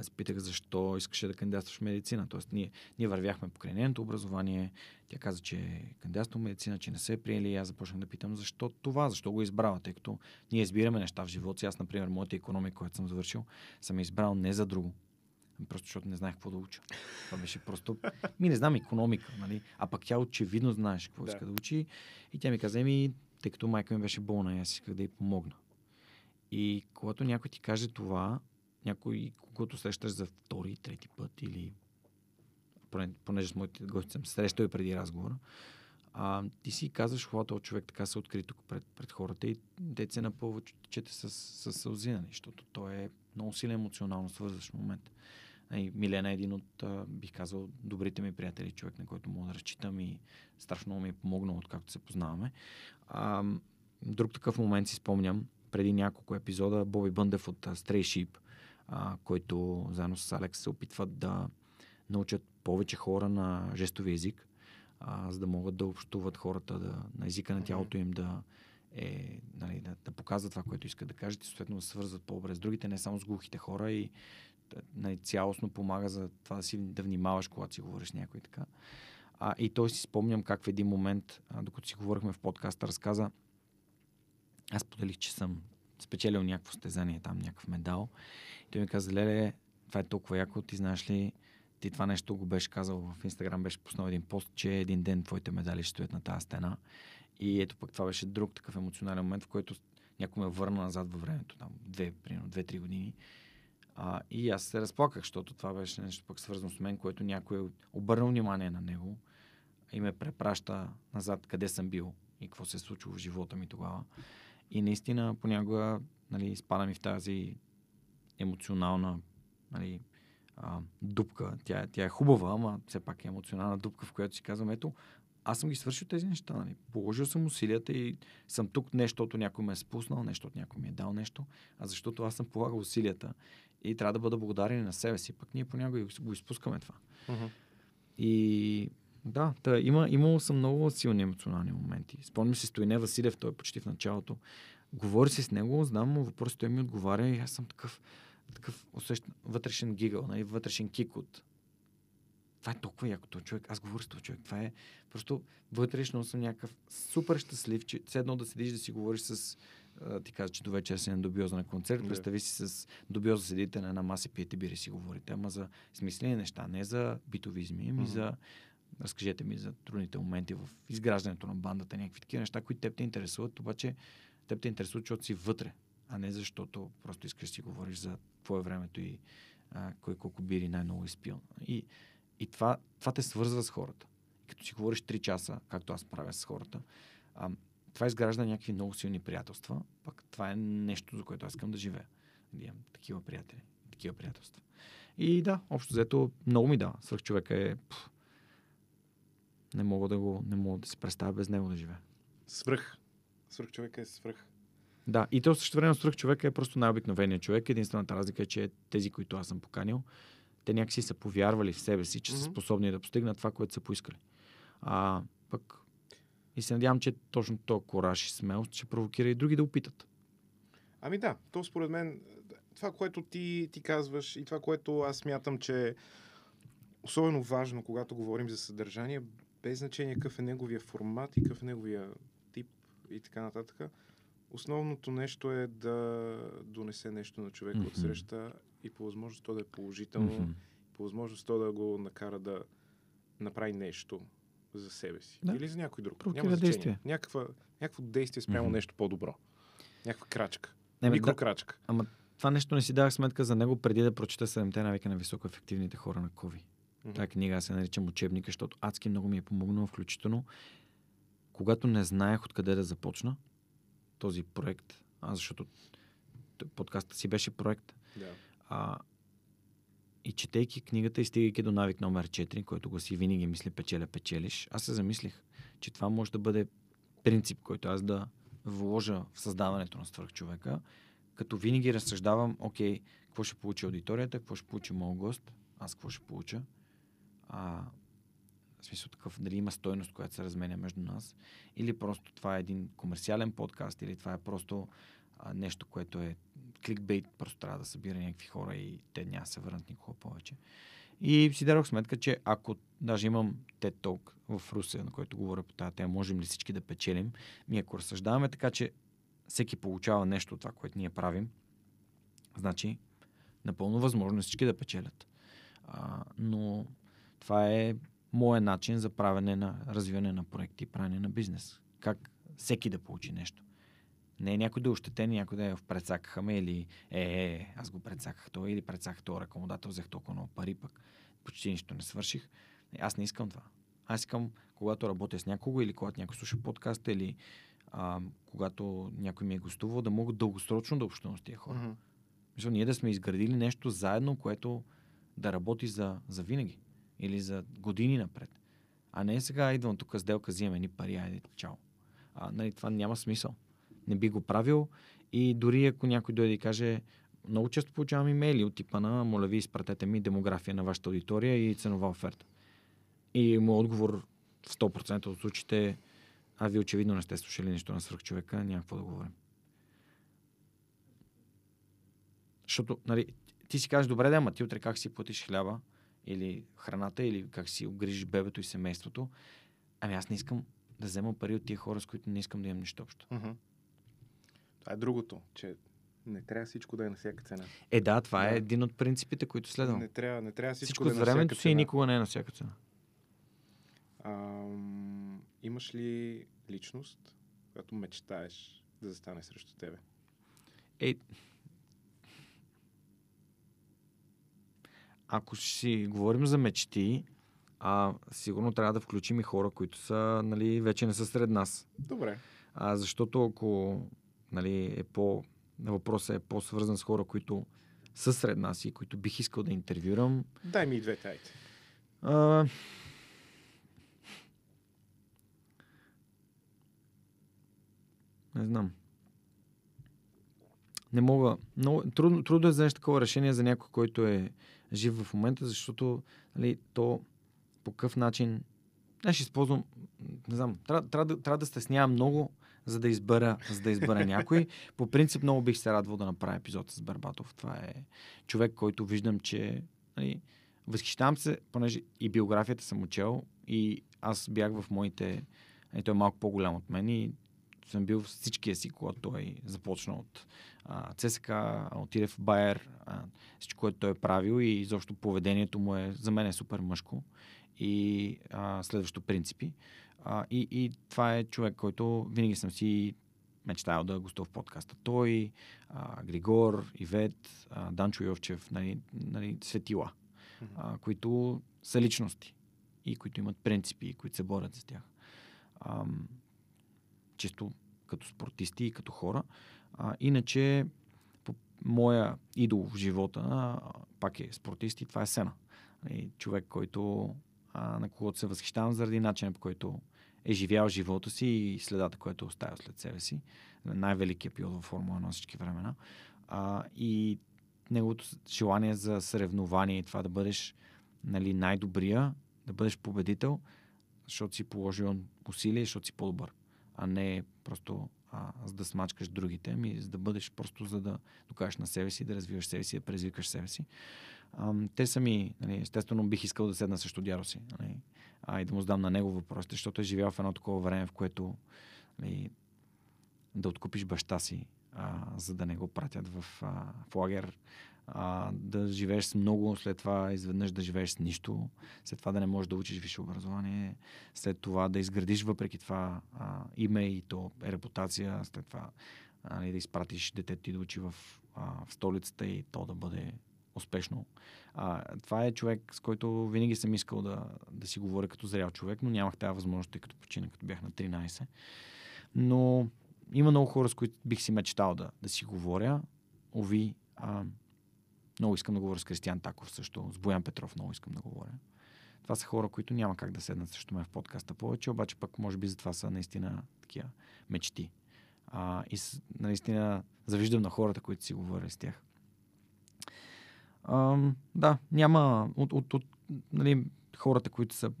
Аз питах защо искаше да кандидатстваш в медицина. Тоест, ние, ние вървяхме по нейното образование. Тя каза, че кандидатствал в медицина, че не се е приели. Аз започнах да питам защо това, защо го е избрала, тъй като ние избираме неща в живота си. Аз, например, моята економика, която съм завършил, съм избрал не за друго. Просто защото не знаех какво да уча. Това беше просто... Ми не знам економика, нали? А пък тя очевидно знаеш какво Да. иска да учи. И тя ми каза, ми, тъй като майка ми беше болна, аз исках да й помогна. И когато някой ти каже това, някой, когато срещаш за втори, трети път или поне- понеже с моите гости съм срещал и преди разговора, а, ти си казваш, когато този човек така се откри тук пред, пред хората и те се напълва чете с, с сълзи, нали, защото той е много силен емоционално свързващ момент. И Милена е един от, бих казал, добрите ми приятели, човек, на който мога да разчитам и страшно ми е помогнал, откакто се познаваме. А, друг такъв момент си спомням, преди няколко епизода, Боби Бъндев от Stray Sheep, а, който заедно с Алекс се опитват да научат повече хора на жестови език, а, за да могат да общуват хората да, на езика на тялото им да, е, нали, да, да показват това, което искат да кажат и съответно да свързват по-добре с другите, не само с глухите хора и нали, цялостно помага за това да, си, да внимаваш, когато си говориш с някой така. А, и той си спомням как в един момент, а, докато си говорихме в подкаста, разказа, аз поделих, че съм спечелил някакво стезание, там някакъв медал. И той ми каза, леле, това е толкова яко, ти знаеш ли, ти това нещо го беше казал в Инстаграм, беше пуснал един пост, че един ден твоите медали ще стоят на тази стена. И ето пък това беше друг такъв емоционален момент, в който някой ме върна назад във времето, там две, примерно, две-три години. А, и аз се разплаках, защото това беше нещо пък свързано с мен, което някой е обърнал внимание на него и ме препраща назад къде съм бил и какво се е случило в живота ми тогава. И наистина понякога нали, изпадам и в тази емоционална нали, а, дупка. Тя, тя е хубава, ама все пак е емоционална дупка, в която си казвам, ето, аз съм ги свършил тези неща. Нали. Положил съм усилията и съм тук не защото някой ме е спуснал, не защото някой ми е дал нещо, а защото аз съм полагал усилията и трябва да бъда благодарен и на себе си. Пък ние понякога го изпускаме това. Мгм. И да, та, има, имало съм много силни емоционални моменти. Спомням си Стоине Василев, той е почти в началото. Говори си с него, знам му въпроси, той ми отговаря и аз съм такъв. такъв усещ... вътрешен гигъл, нали, вътрешен кик от това е толкова якото човек. Аз говоря с този човек. Това е просто вътрешно съм някакъв супер щастлив, че все едно да седиш да си говориш с ти каза, че до вечер си на добиоза на концерт. Yeah. Представи си с добиоза седите на една маса, пиете бири си говорите. Ама за смислени неща, не за битовизми, ами mm-hmm. за разкажете ми за трудните моменти в изграждането на бандата, някакви такива неща, които теб те интересуват, обаче теб те интересуват, защото си вътре, а не защото просто искаш да си говориш за твое времето и а, кой колко бири най-много изпил. И, и това, това те свързва с хората. И като си говориш 3 часа, както аз правя с хората, а, това изгражда някакви много силни приятелства. Пък това е нещо, за което аз искам да живея. Да имам такива приятели, такива приятелства. И да, общо взето много ми да. Свърх човека е... Пф, не мога да го, не мога да си представя без него да живея. Свръх. Свръх човека е свръх. Да, и то също време свръх човека е просто най-обикновеният човек. Единствената разлика е, че тези, които аз съм поканил, те някакси са повярвали в себе си, че mm-hmm. са способни да постигнат това, което са поискали. А пък и се надявам, че точно то кораж и смелост ще провокира и други да опитат. Ами да, то според мен това, което ти, ти казваш и това, което аз смятам, че е особено важно, когато говорим за съдържание, без значение какъв е неговия формат и какъв е неговия тип и така нататък, основното нещо е да донесе нещо на човека mm-hmm. от среща и по възможност то да е положително, mm-hmm. по възможност то да го накара да направи нещо за себе си. Да. Или за някой друг. Прокива Няма действие. Някаква, някакво действие спрямо mm-hmm. нещо по-добро. Някаква крачка. Не, Микрокрачка. Да, ама това нещо не си давах сметка за него преди да прочета 7-те навика на високоефективните хора на Кови. Mm-hmm. Тая книга се наричам учебника, защото адски много ми е помогнало, включително когато не знаех откъде да започна този проект, а защото подкаста си беше проект. Yeah. А, и четейки книгата и стигайки до навик номер 4, който го си винаги мисли печеля, печелиш, аз се замислих, че това може да бъде принцип, който аз да вложа в създаването на свърхчовека, като винаги разсъждавам, окей, какво ще получи аудиторията, какво ще получи моят гост, аз какво ще получа. А, в смисъл такъв, дали има стойност, която се разменя между нас, или просто това е един комерциален подкаст, или това е просто а, нещо, което е кликбейт, просто трябва да събира някакви хора и те няма се върнат никога повече. И си дадох сметка, че ако даже имам TED Talk в Русия, на който говоря по тази тема, можем ли всички да печелим, ми ако разсъждаваме така, че всеки получава нещо от това, което ние правим, значи напълно възможно всички да печелят. А, но това е моят начин за правене на развиване на проекти и правене на бизнес. Как всеки да получи нещо. Не е някой да е ощетен, някой да е в предсакаха ме или е, е, е, аз го предсаках той или предсаках този ръкомодател, взех толкова много пари, пък почти нищо не свърших. Аз не искам това. Аз искам, когато работя с някого или когато някой слуша подкаста или а, когато някой ми е гостувал, да мога дългосрочно да общувам с тия хора. Mm-hmm. Мисля, ние да сме изградили нещо заедно, което да работи за, за винаги или за години напред. А не сега идвам тук сделка, взимаме ни пари, айде, чао. А, нали, това няма смисъл не би го правил. И дори ако някой дойде и каже, много често получавам имейли от типа на, моля ви, изпратете ми демография на вашата аудитория и ценова оферта. И му отговор в 100% от случаите, а ви очевидно не сте слушали нищо на свръхчовека, няма какво да говорим. Защото, нали, ти си кажеш, добре, да, ама ти утре как си платиш хляба или храната, или как си обгрижиш бебето и семейството. Ами аз не искам да взема пари от тия хора, с които не искам да имам нищо общо. Uh-huh. Това е другото, че не трябва всичко да е на всяка цена. Е, да, това е да. е един от принципите, които следвам. Не трябва, не трябва всичко, всичко да е на времето си и никога не е на всяка цена. А, имаш ли личност, която мечтаеш да застане срещу тебе? Е, ако си говорим за мечти, а, сигурно трябва да включим и хора, които са, нали, вече не са сред нас. Добре. А, защото ако нали, е по... Въпросът е по-свързан с хора, които са сред нас и които бих искал да интервюрам. Дай ми и двете, айде. А... Не знам. Не мога. Много, трудно, трудно е да вземеш такова решение за някой, който е жив в момента, защото нали, то по какъв начин. Аз ще използвам. Не знам. Трябва, трябва, да, трябва да стеснявам много за да избера, за да избера някой. По принцип много бих се радвал да направя епизод с Барбатов. Това е човек, който виждам, че нали, възхищавам се, понеже и биографията съм учел и аз бях в моите... Нали, той е малко по-голям от мен и съм бил в всичкия си, когато той започна от а, ЦСК, отиде в Байер, а, всичко, което той е правил и изобщо поведението му е за мен е супер мъжко и а, следващо принципи. А, и, и това е човек, който винаги съм си мечтаял да гостува в подкаста. Той, а, Григор, Ивет, а, Данчо Йовчев, нали, нали, светила, а, които са личности и които имат принципи и които се борят за тях. А, чисто като спортисти и като хора. А, иначе, по моя идол в живота, а, пак е спортист и това е Сена. И човек, който а, на когото се възхищавам заради начина по който е живял живота си и следата, която е оставил след себе си. Най-великият пилот във Формула на всички времена. А, и неговото желание за съревнование и това да бъдеш нали, най-добрия, да бъдеш победител, защото си положил усилие, защото си по-добър, а не просто а, за да смачкаш другите, ами за да бъдеш просто за да докажеш на себе си, да развиваш себе си, да предизвикаш себе си. А, те са ми, нали, естествено бих искал да седна също дядо си, нали, а и да му задам на него въпросите, защото е живял в едно такова време, в което нали, да откупиш баща си, а, за да не го пратят в, а, в лагер, а, да живееш с много, след това изведнъж да живееш с нищо, след това да не можеш да учиш висше образование, след това да изградиш въпреки това а, име и то е репутация, след това а, да изпратиш детето ти да учи в, а, в столицата и то да бъде успешно. А, това е човек, с който винаги съм искал да, да си говоря като зрял човек, но нямах тази възможност, тъй като почина, като бях на 13. Но има много хора, с които бих си мечтал да, да си говоря. Ови, а, много искам да говоря с Кристиан Таков също, с Боян Петров много искам да говоря. Това са хора, които няма как да седнат също ме в подкаста повече, обаче пък може би за това са наистина такива мечти. А, и наистина завиждам на хората, които си говоря с тях. А, да, няма от, от, от нали, хората, които са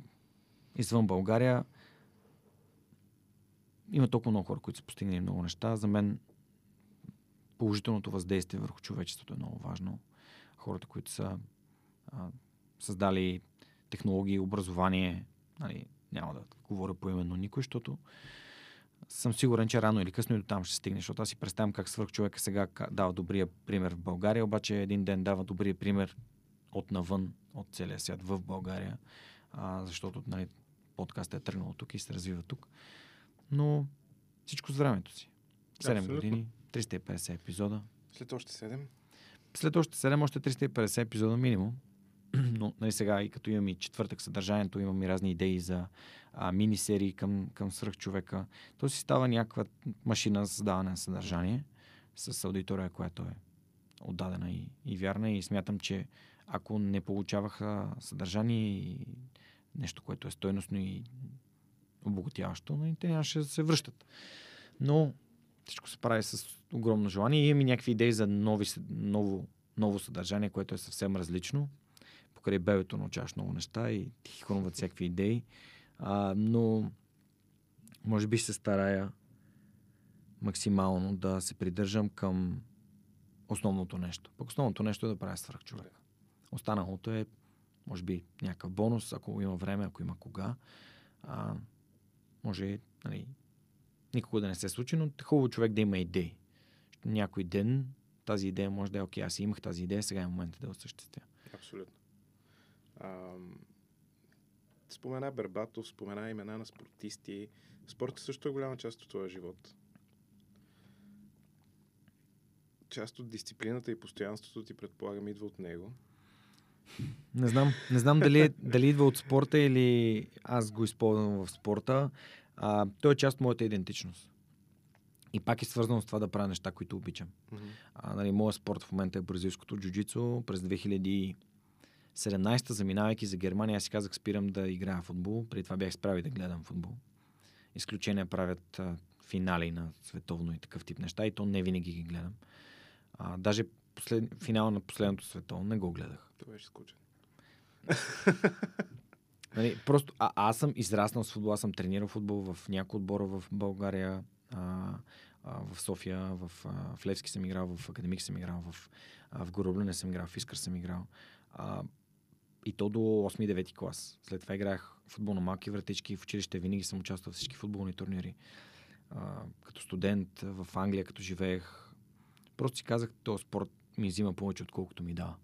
извън България, има толкова много хора, които са постигнали много неща. За мен положителното въздействие върху човечеството е много важно. Хората, които са а, създали технологии, образование, нали, няма да говоря по именно никой, защото съм сигурен, че рано или късно и до там ще стигне, защото аз си представям как свърх човека сега дава добрия пример в България, обаче един ден дава добрия пример от навън, от целия свят в България, а, защото нали, подкастът е тръгнал тук и се развива тук. Но всичко с времето си. 7 Абсолютно. години, 350 епизода. След още 7? След още 7, още 350 епизода минимум. Но нали, сега и като имам и четвъртък съдържанието, имам и разни идеи за а, мини-серии към, към свръхчовека. То си става някаква машина за създаване на съдържание с аудитория, която е отдадена и, и вярна. И смятам, че ако не получаваха съдържание и нещо, което е стойностно и обогатяващо, но те нямаше да се връщат. Но всичко се прави с огромно желание. И имаме някакви идеи за нови, ново, ново съдържание, което е съвсем различно. Покрай бебето научаваш много неща и ти хрумват всякакви идеи. А, но може би се старая максимално да се придържам към основното нещо. Пък основното нещо е да правя свърх човек. Останалото е, може би, някакъв бонус, ако има време, ако има кога. А, може, нали, никога да не се случи, но е хубаво човек да има идеи. Някой ден тази идея може да е окей, аз имах тази идея, сега е момента да осъществя. Абсолютно. А, спомена Бербатов, спомена имена на спортисти. Спортът също е голяма част от твоя живот. Част от дисциплината и постоянството ти, предполагам, идва от него. Не знам, не знам дали, дали идва от спорта или аз го използвам в спорта. А, той е част от моята идентичност. И пак е свързано с това да правя неща, които обичам. Mm-hmm. А, нали, моят спорт в момента е бразилското джуджицу. През 2017-та, заминавайки за Германия, аз си казах, спирам да играя футбол. Преди това бях справи да гледам футбол. Изключения правят а, финали на световно и такъв тип неща и то не винаги ги гледам. А, даже послед... финала на последното световно не го гледах. Това беше скучен. Нали, просто а, аз съм израснал с футбол, аз съм тренирал футбол в някои отбора в България. А, а, в София, в, а, в Левски съм играл, в Академик съм играл, в, а, в Гороблене съм играл, в Искър съм играл. А, и то до 8-9 клас. След това играх футбол на малки вратички. В училище винаги съм участвал в всички футболни турнири. А, като студент в Англия, като живеех. Просто си казах, този спорт ми взима повече, отколкото ми дава.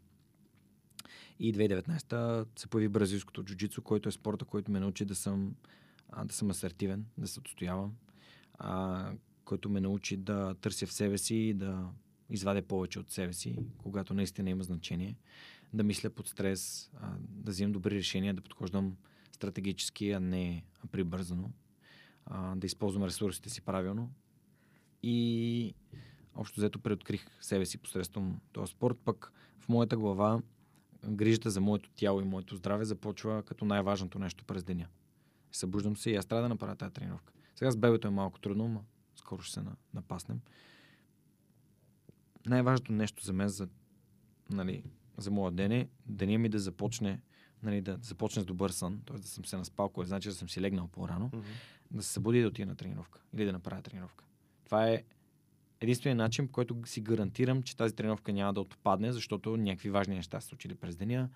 И 2019 се появи бразилското джуджицу, който е спорта, който ме научи да съм, а, да съм асертивен, да се отстоявам, а, който ме научи да търся в себе си и да извадя повече от себе си, когато наистина има значение, да мисля под стрес, а, да взимам добри решения, да подхождам стратегически, а не прибързано, а, да използвам ресурсите си правилно. И общо взето преоткрих себе си посредством този спорт, пък в моята глава грижата за моето тяло и моето здраве започва като най-важното нещо през деня. Събуждам се и аз трябва да направя тази тренировка. Сега с бебето е малко трудно, но скоро ще се напаснем. Най-важното нещо за мен за, нали, за моя ден е деня ми да започне нали, да започне с добър сън, т.е. да съм се наспал, което значи да съм си легнал по-рано, mm-hmm. да се събуди и да отида на тренировка или да направя тренировка. Това е единственият начин, по който си гарантирам, че тази тренировка няма да отпадне, защото някакви важни неща са случили през деня,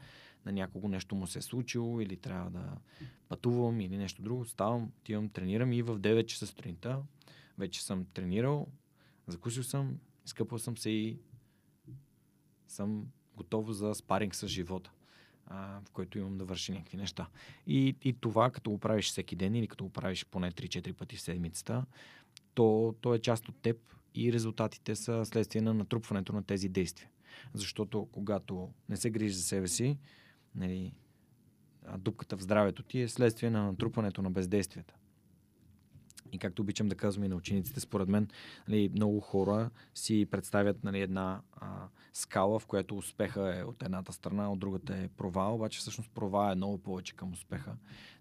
на някого нещо му се е случило или трябва да пътувам или нещо друго. Ставам, отивам, тренирам и в 9 часа сутринта вече съм тренирал, закусил съм, изкъпал съм се и съм готов за спаринг с живота, а, в който имам да върши някакви неща. И, и това, като го правиш всеки ден или като го правиш поне 3-4 пъти в седмицата, то, то е част от теб и резултатите са следствие на натрупването на тези действия. Защото когато не се грижи за себе си, нали, дупката в здравето ти е следствие на натрупването на бездействията. И както обичам да казвам и на учениците, според мен нали, много хора си представят нали, една а, скала, в която успеха е от едната страна, от другата е провал, обаче всъщност провал е много повече към успеха.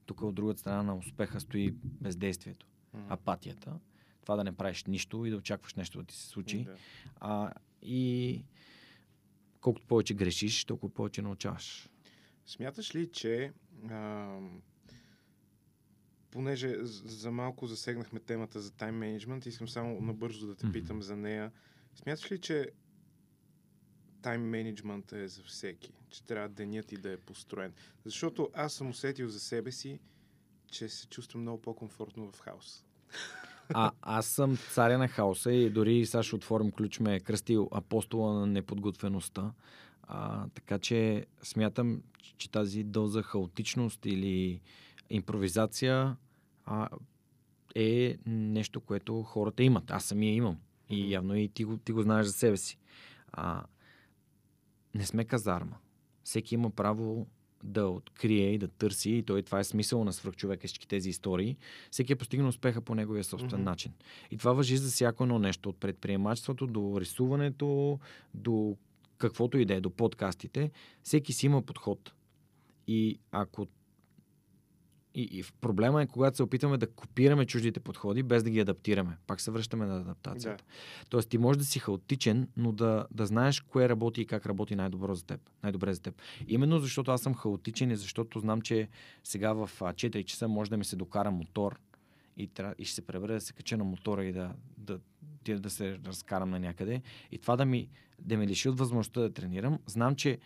Тук от другата страна на успеха стои бездействието, апатията това да не правиш нищо и да очакваш нещо да ти се случи. Да. А, и колкото повече грешиш, толкова повече научаваш. Смяташ ли, че а, понеже за малко засегнахме темата за тайм менеджмент, искам само набързо да те mm-hmm. питам за нея. Смяташ ли, че тайм менеджмент е за всеки? Че трябва денят и да е построен? Защото аз съм усетил за себе си, че се чувствам много по-комфортно в хаос. А, аз съм царя на хаоса и дори сега ще отворим ключ ме е кръстил апостола на неподготвеността. А, така че смятам, че тази доза хаотичност или импровизация а, е нещо, което хората имат. Аз самия имам. И явно и ти го, ти го знаеш за себе си. А, не сме казарма. Всеки има право да открие и да търси, и той това е смисъл на свръхчовека всички тези истории, всеки е постигнал успеха по неговия собствен mm-hmm. начин. И това въжи за всяко едно нещо, от предприемачеството до рисуването, до каквото и да е, до подкастите. Всеки си има подход. И ако и, и проблема е, когато се опитваме да копираме чуждите подходи, без да ги адаптираме. Пак се връщаме на адаптацията. Да. Тоест, ти можеш да си хаотичен, но да, да знаеш кое работи и как работи най-добро за теб. Най-добре за теб. Именно защото аз съм хаотичен и защото знам, че сега в 4 часа може да ми се докара мотор и, и ще се пребера да се кача на мотора и да, да, да, да се разкарам на някъде. И това да ми, да ме лиши от възможността да тренирам, знам, че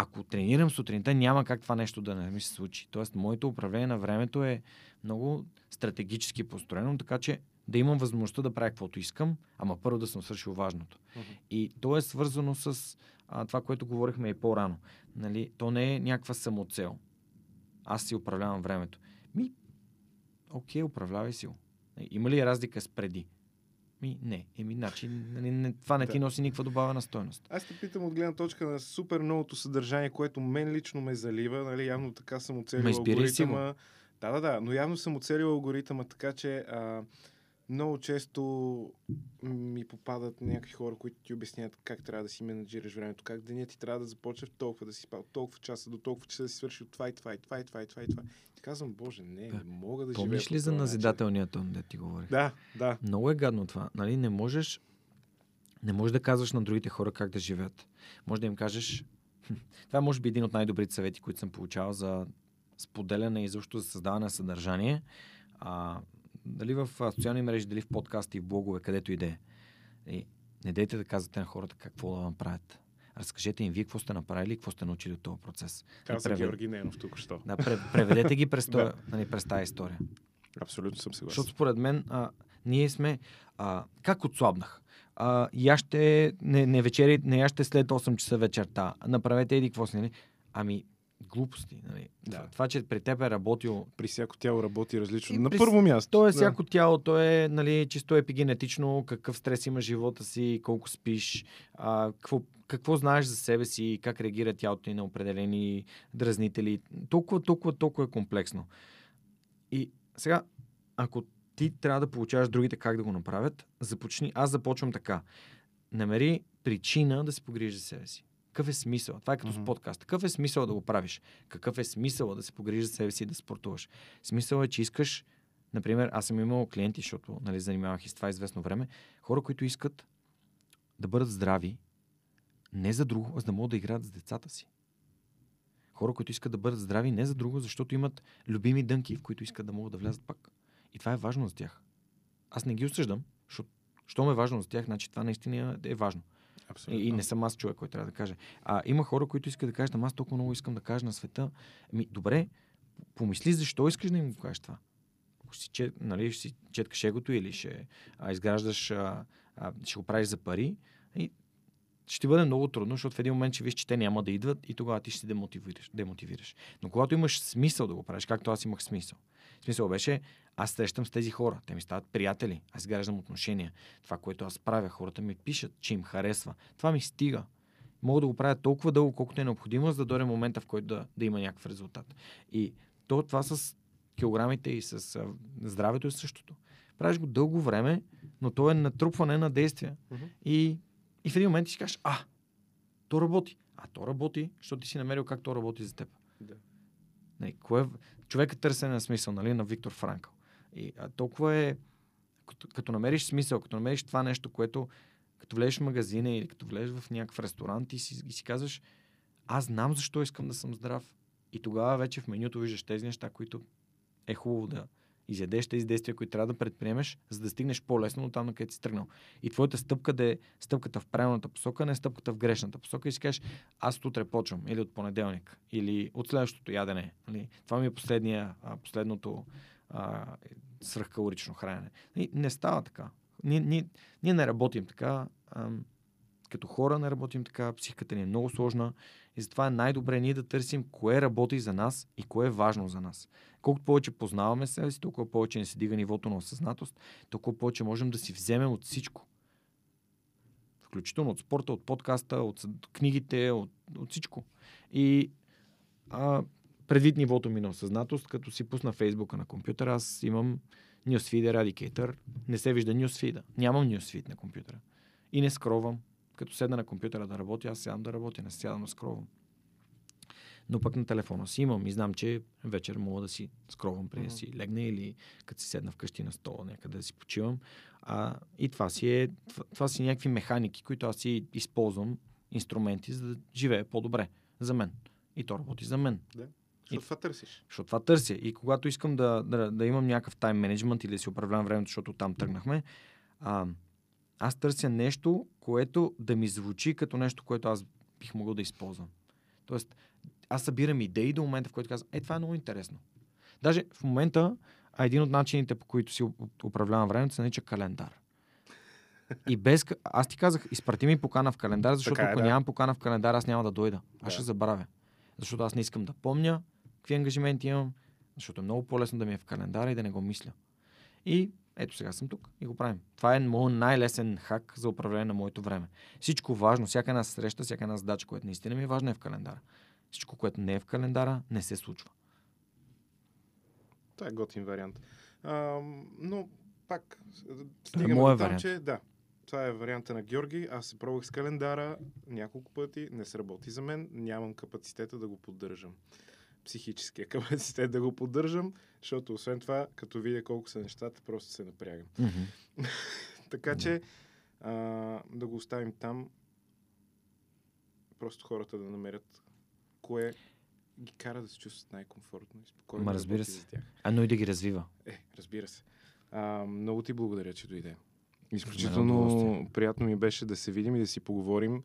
ако тренирам сутринта, няма как това нещо да не ми се случи. Тоест, моето управление на времето е много стратегически построено, така че да имам възможността да правя каквото искам, ама първо да съм свършил важното. Uh-huh. И то е свързано с а, това, което говорихме и по-рано. Нали, то не е някаква самоцел. Аз си управлявам времето. Ми, окей, управлявай си го. Има ли разлика с преди? Ми, не. Еми, значи, не, не, това не да. ти носи никаква добавена стойност. Аз те питам от гледна точка на супер новото съдържание, което мен лично ме залива. Нали, явно така съм оцелил алгоритъма. Да, да, да. Но явно съм оцелил алгоритъма, така че а, много често ми попадат някакви хора, които ти обясняват как трябва да си менеджираш времето, как денят ти трябва да започне в толкова да си спал, толкова часа до толкова часа да си свърши от това и това и това и това и това и това. И казвам, боже, не, не мога да живея. Помниш ли за назидателния тон, да ти говори? Да, да. Много е гадно това. Нали, не можеш не можеш да казваш на другите хора как да живеят. Може да им кажеш... Това е може би един от най-добрите съвети, които съм получавал за споделяне и защо за създаване на съдържание. А, дали в социални мрежи, дали в подкасти, в блогове, където и да е. И не дейте да казвате на хората какво да направят. Разкажете им вие какво сте направили и какво сте научили от този процес. Каза превед- Георги Ненов тук що. Да, пре- преведете ги през, Да. да. нали, през тази история. Абсолютно съм съгласен. Защото според мен а, ние сме... А, как отслабнах? А, яще не, не вечери, не яще след 8 часа вечерта. Направете еди какво си, нали? Ами, глупости. Нали? Да. Това, че при теб е работил При всяко тяло работи различно. И На при- първо място. То е да. всяко тяло, то е нали, чисто епигенетично, какъв стрес има живота си, колко спиш, а, какво, какво знаеш за себе си, как реагира тялото ти на определени дразнители. Толкова, толкова, толкова е комплексно. И сега, ако ти трябва да получаваш другите как да го направят, започни. Аз започвам така. Намери причина да се погрижиш за себе си. Какъв е смисъл? Това е като Мгм. с подкаст. Какъв е смисъл да го правиш? Какъв е смисъл да се погрижиш за себе си и да спортуваш? Смисъл е, че искаш Например, аз съм имал клиенти, защото нали, занимавах и с това известно време, хора, които искат да бъдат здрави, не за друго, а за да могат да играят с децата си. Хора, които искат да бъдат здрави не за друго, защото имат любими дънки, в които искат да могат да влязат пак. И това е важно за тях. Аз не ги осъждам, защото щом е важно за тях, значи това наистина е важно. Абсолютно. И, не съм аз човек, който трябва да каже. А има хора, които искат да кажат, ама аз толкова много искам да кажа на света. Ами, добре, помисли защо искаш да им го кажеш това. Ако си, чет, нали, ще си четкаш егото или ще а, изграждаш, а, а, ще го правиш за пари, и ще бъде много трудно, защото в един момент ще виж, че те няма да идват и тогава ти ще се демотивираш. демотивираш. Но когато имаш смисъл да го правиш, както аз имах смисъл. Смисъл беше, аз срещам с тези хора, те ми стават приятели, аз изграждам отношения. Това, което аз правя, хората ми пишат, че им харесва. Това ми стига. Мога да го правя толкова дълго, колкото е необходимо, за да дойде момента, в който да, да има някакъв резултат. И то, това с килограмите и с здравето е същото. Правиш го дълго време, но то е натрупване на действия. Мгм. И, и в един момент ти си кажеш, а, то работи. А то работи, защото ти си намерил как то работи за теб. Да. Нали, кое, човекът търсене на смисъл, нали, на Виктор Франкъл. И а, толкова е, като, като намериш смисъл, като намериш това нещо, което като влезеш в магазина или като влезеш в някакъв ресторант и си, и си казваш, аз знам защо искам да съм здрав. И тогава вече в менюто виждаш тези неща, които е хубаво да изядеш тези действия, които трябва да предприемеш, за да стигнеш по-лесно до там, на където си тръгнал. И твоята стъпка да е стъпката в правилната посока, не стъпката в грешната посока и си кажеш, аз от утре почвам, или от понеделник, или от следващото ядене. Нали? Това ми е последния, последното а, свръхкалорично хранене. И не става така. Ние, ние, ние не работим така. Като хора не работим така, психиката ни е много сложна и затова е най-добре ние да търсим кое работи за нас и кое е важно за нас. Колкото повече познаваме себе си, толкова повече не се дига нивото на осъзнатост, толкова повече можем да си вземем от всичко. Включително от спорта, от подкаста, от книгите, от, от всичко. И а, предвид нивото ми на осъзнатост, като си пусна фейсбука на компютъра, аз имам Newsfeed Eradicator. Не се вижда Newsfeed. Нямам Newsfeed на компютъра. И не скровам. Като седна на компютъра да работя, аз сядам да работя, не сядам да скровам. Но пък на телефона си имам и знам, че вечер мога да си скровам преди да си легна или като си седна вкъщи на стола някъде да си почивам. А, и това си е, това, това си някакви механики, които аз си използвам, инструменти, за да живея по-добре за мен. И то работи за мен. Защото това търсиш. Защото това търся. И когато искам да, да, да имам някакъв тайм менеджмент или да си управлявам времето, защото там тръгнахме, а, аз търся нещо, което да ми звучи като нещо, което аз бих могъл да използвам. Тоест, аз събирам идеи до момента, в който казвам, е, това е много интересно. Даже в момента, а един от начините, по които си уп- управлявам времето, се нарича календар. И без... Аз ти казах, изпрати ми покана в календар, защото Така е, ако да. нямам покана в календар, аз няма да дойда. Аз Да. ще забравя. Защото аз не искам да помня какви ангажименти имам, защото е много по-лесно да ми е в календара и да не го мисля. И ето сега съм тук и го правим. Това е моят най-лесен хак за управление на моето време. Всичко важно, всяка една среща, всяка една задача, която наистина ми е важна е в календара. Всичко, което не е в календара, не се случва. Това е готин вариант. А, но пак стигаме моя до там, вариант. че да, това е варианта на Георги. Аз се пробвах с календара няколко пъти, не сработи за мен, нямам капацитета да го поддържам. Психическия капацитет да го поддържам, защото освен това, като видя колко са нещата, просто се напрягам. Така Да. че а, да го оставим там. Просто хората да намерят кое ги кара да се чувстват най-комфортно и спокойно. Ма, разбира се. За тях. А но и да ги развива. Е, разбира се. А, много ти благодаря, че дойде. Изключително приятно ми беше да се видим и да си поговорим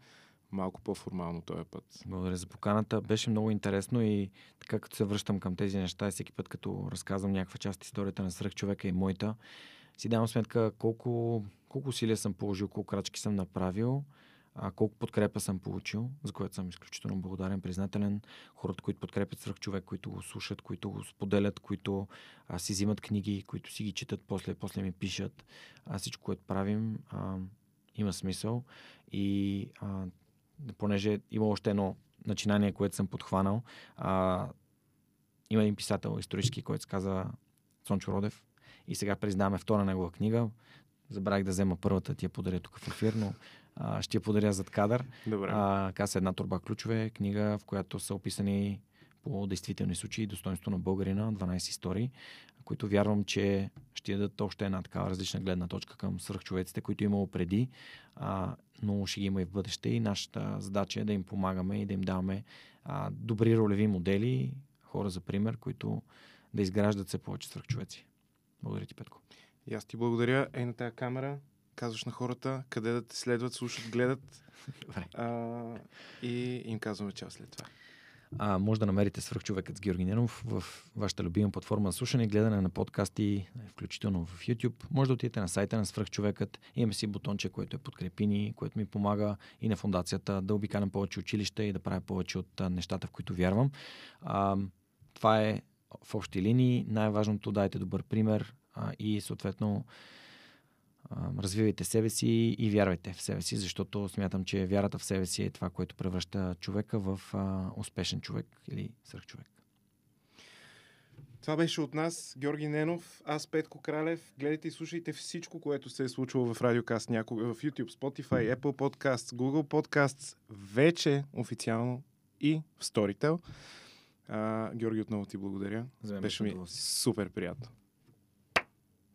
малко по-формално този път. Благодаря за поканата. Беше много интересно и така като се връщам към тези неща, всеки път като разказвам някаква част историята на свръхчовека и моята, си давам сметка колко, колко усилия съм положил, колко крачки съм направил, а, колко подкрепа съм получил, за което съм изключително благодарен, признателен. Хората, които подкрепят свръхчовек, които го слушат, които го споделят, които а, си взимат книги, които си ги четат после, после ми пишат. А, всичко, което правим, а, има смисъл. И а, понеже има още едно начинание, което съм подхванал. А, има един писател исторически, който се казва Сончо Родев. И сега признаваме втора негова книга. Забравих да взема първата, ти я подаря тук в ефир, но а, ще я подаря зад кадър. Добре. А, казва се една турба ключове, книга, в която са описани по действителни случаи достоинство на българина, 12 истории, които вярвам, че ще дадат още една такава различна гледна точка към свръхчовеците, които е имало преди, а, но ще ги има и в бъдеще. И нашата задача е да им помагаме и да им даваме а, добри ролеви модели, хора за пример, които да изграждат се повече свръхчовеци. Благодаря ти, Петко. И аз ти благодаря. Ей на тази камера, казваш на хората къде да те следват, слушат, гледат Добре. а, и им казваме чао след това. А, може да намерите свръхчовекът с Георги Ненов в вашата любима платформа за слушане и гледане на подкасти, включително в YouTube. Може да отидете на сайта на свръхчовекът. Имаме си бутонче, което е подкрепини, което ми помага и на фундацията да обикалям повече училища и да правя повече от нещата, в които вярвам. А, това е в общи линии. Най-важното дайте добър пример а, и съответно развивайте себе си и вярвайте в себе си, защото смятам, че вярата в себе си е това, което превръща човека в а, успешен човек или свръхчовек. Това беше от нас Георги Ненов, аз Петко Кралев. Гледайте и слушайте всичко, което се е случило в Радиокаст някога, в YouTube, Spotify, Apple Podcasts, Google Podcasts, вече официално и в Storytel. А, Георги, отново ти благодаря. Беше ми супер приятно.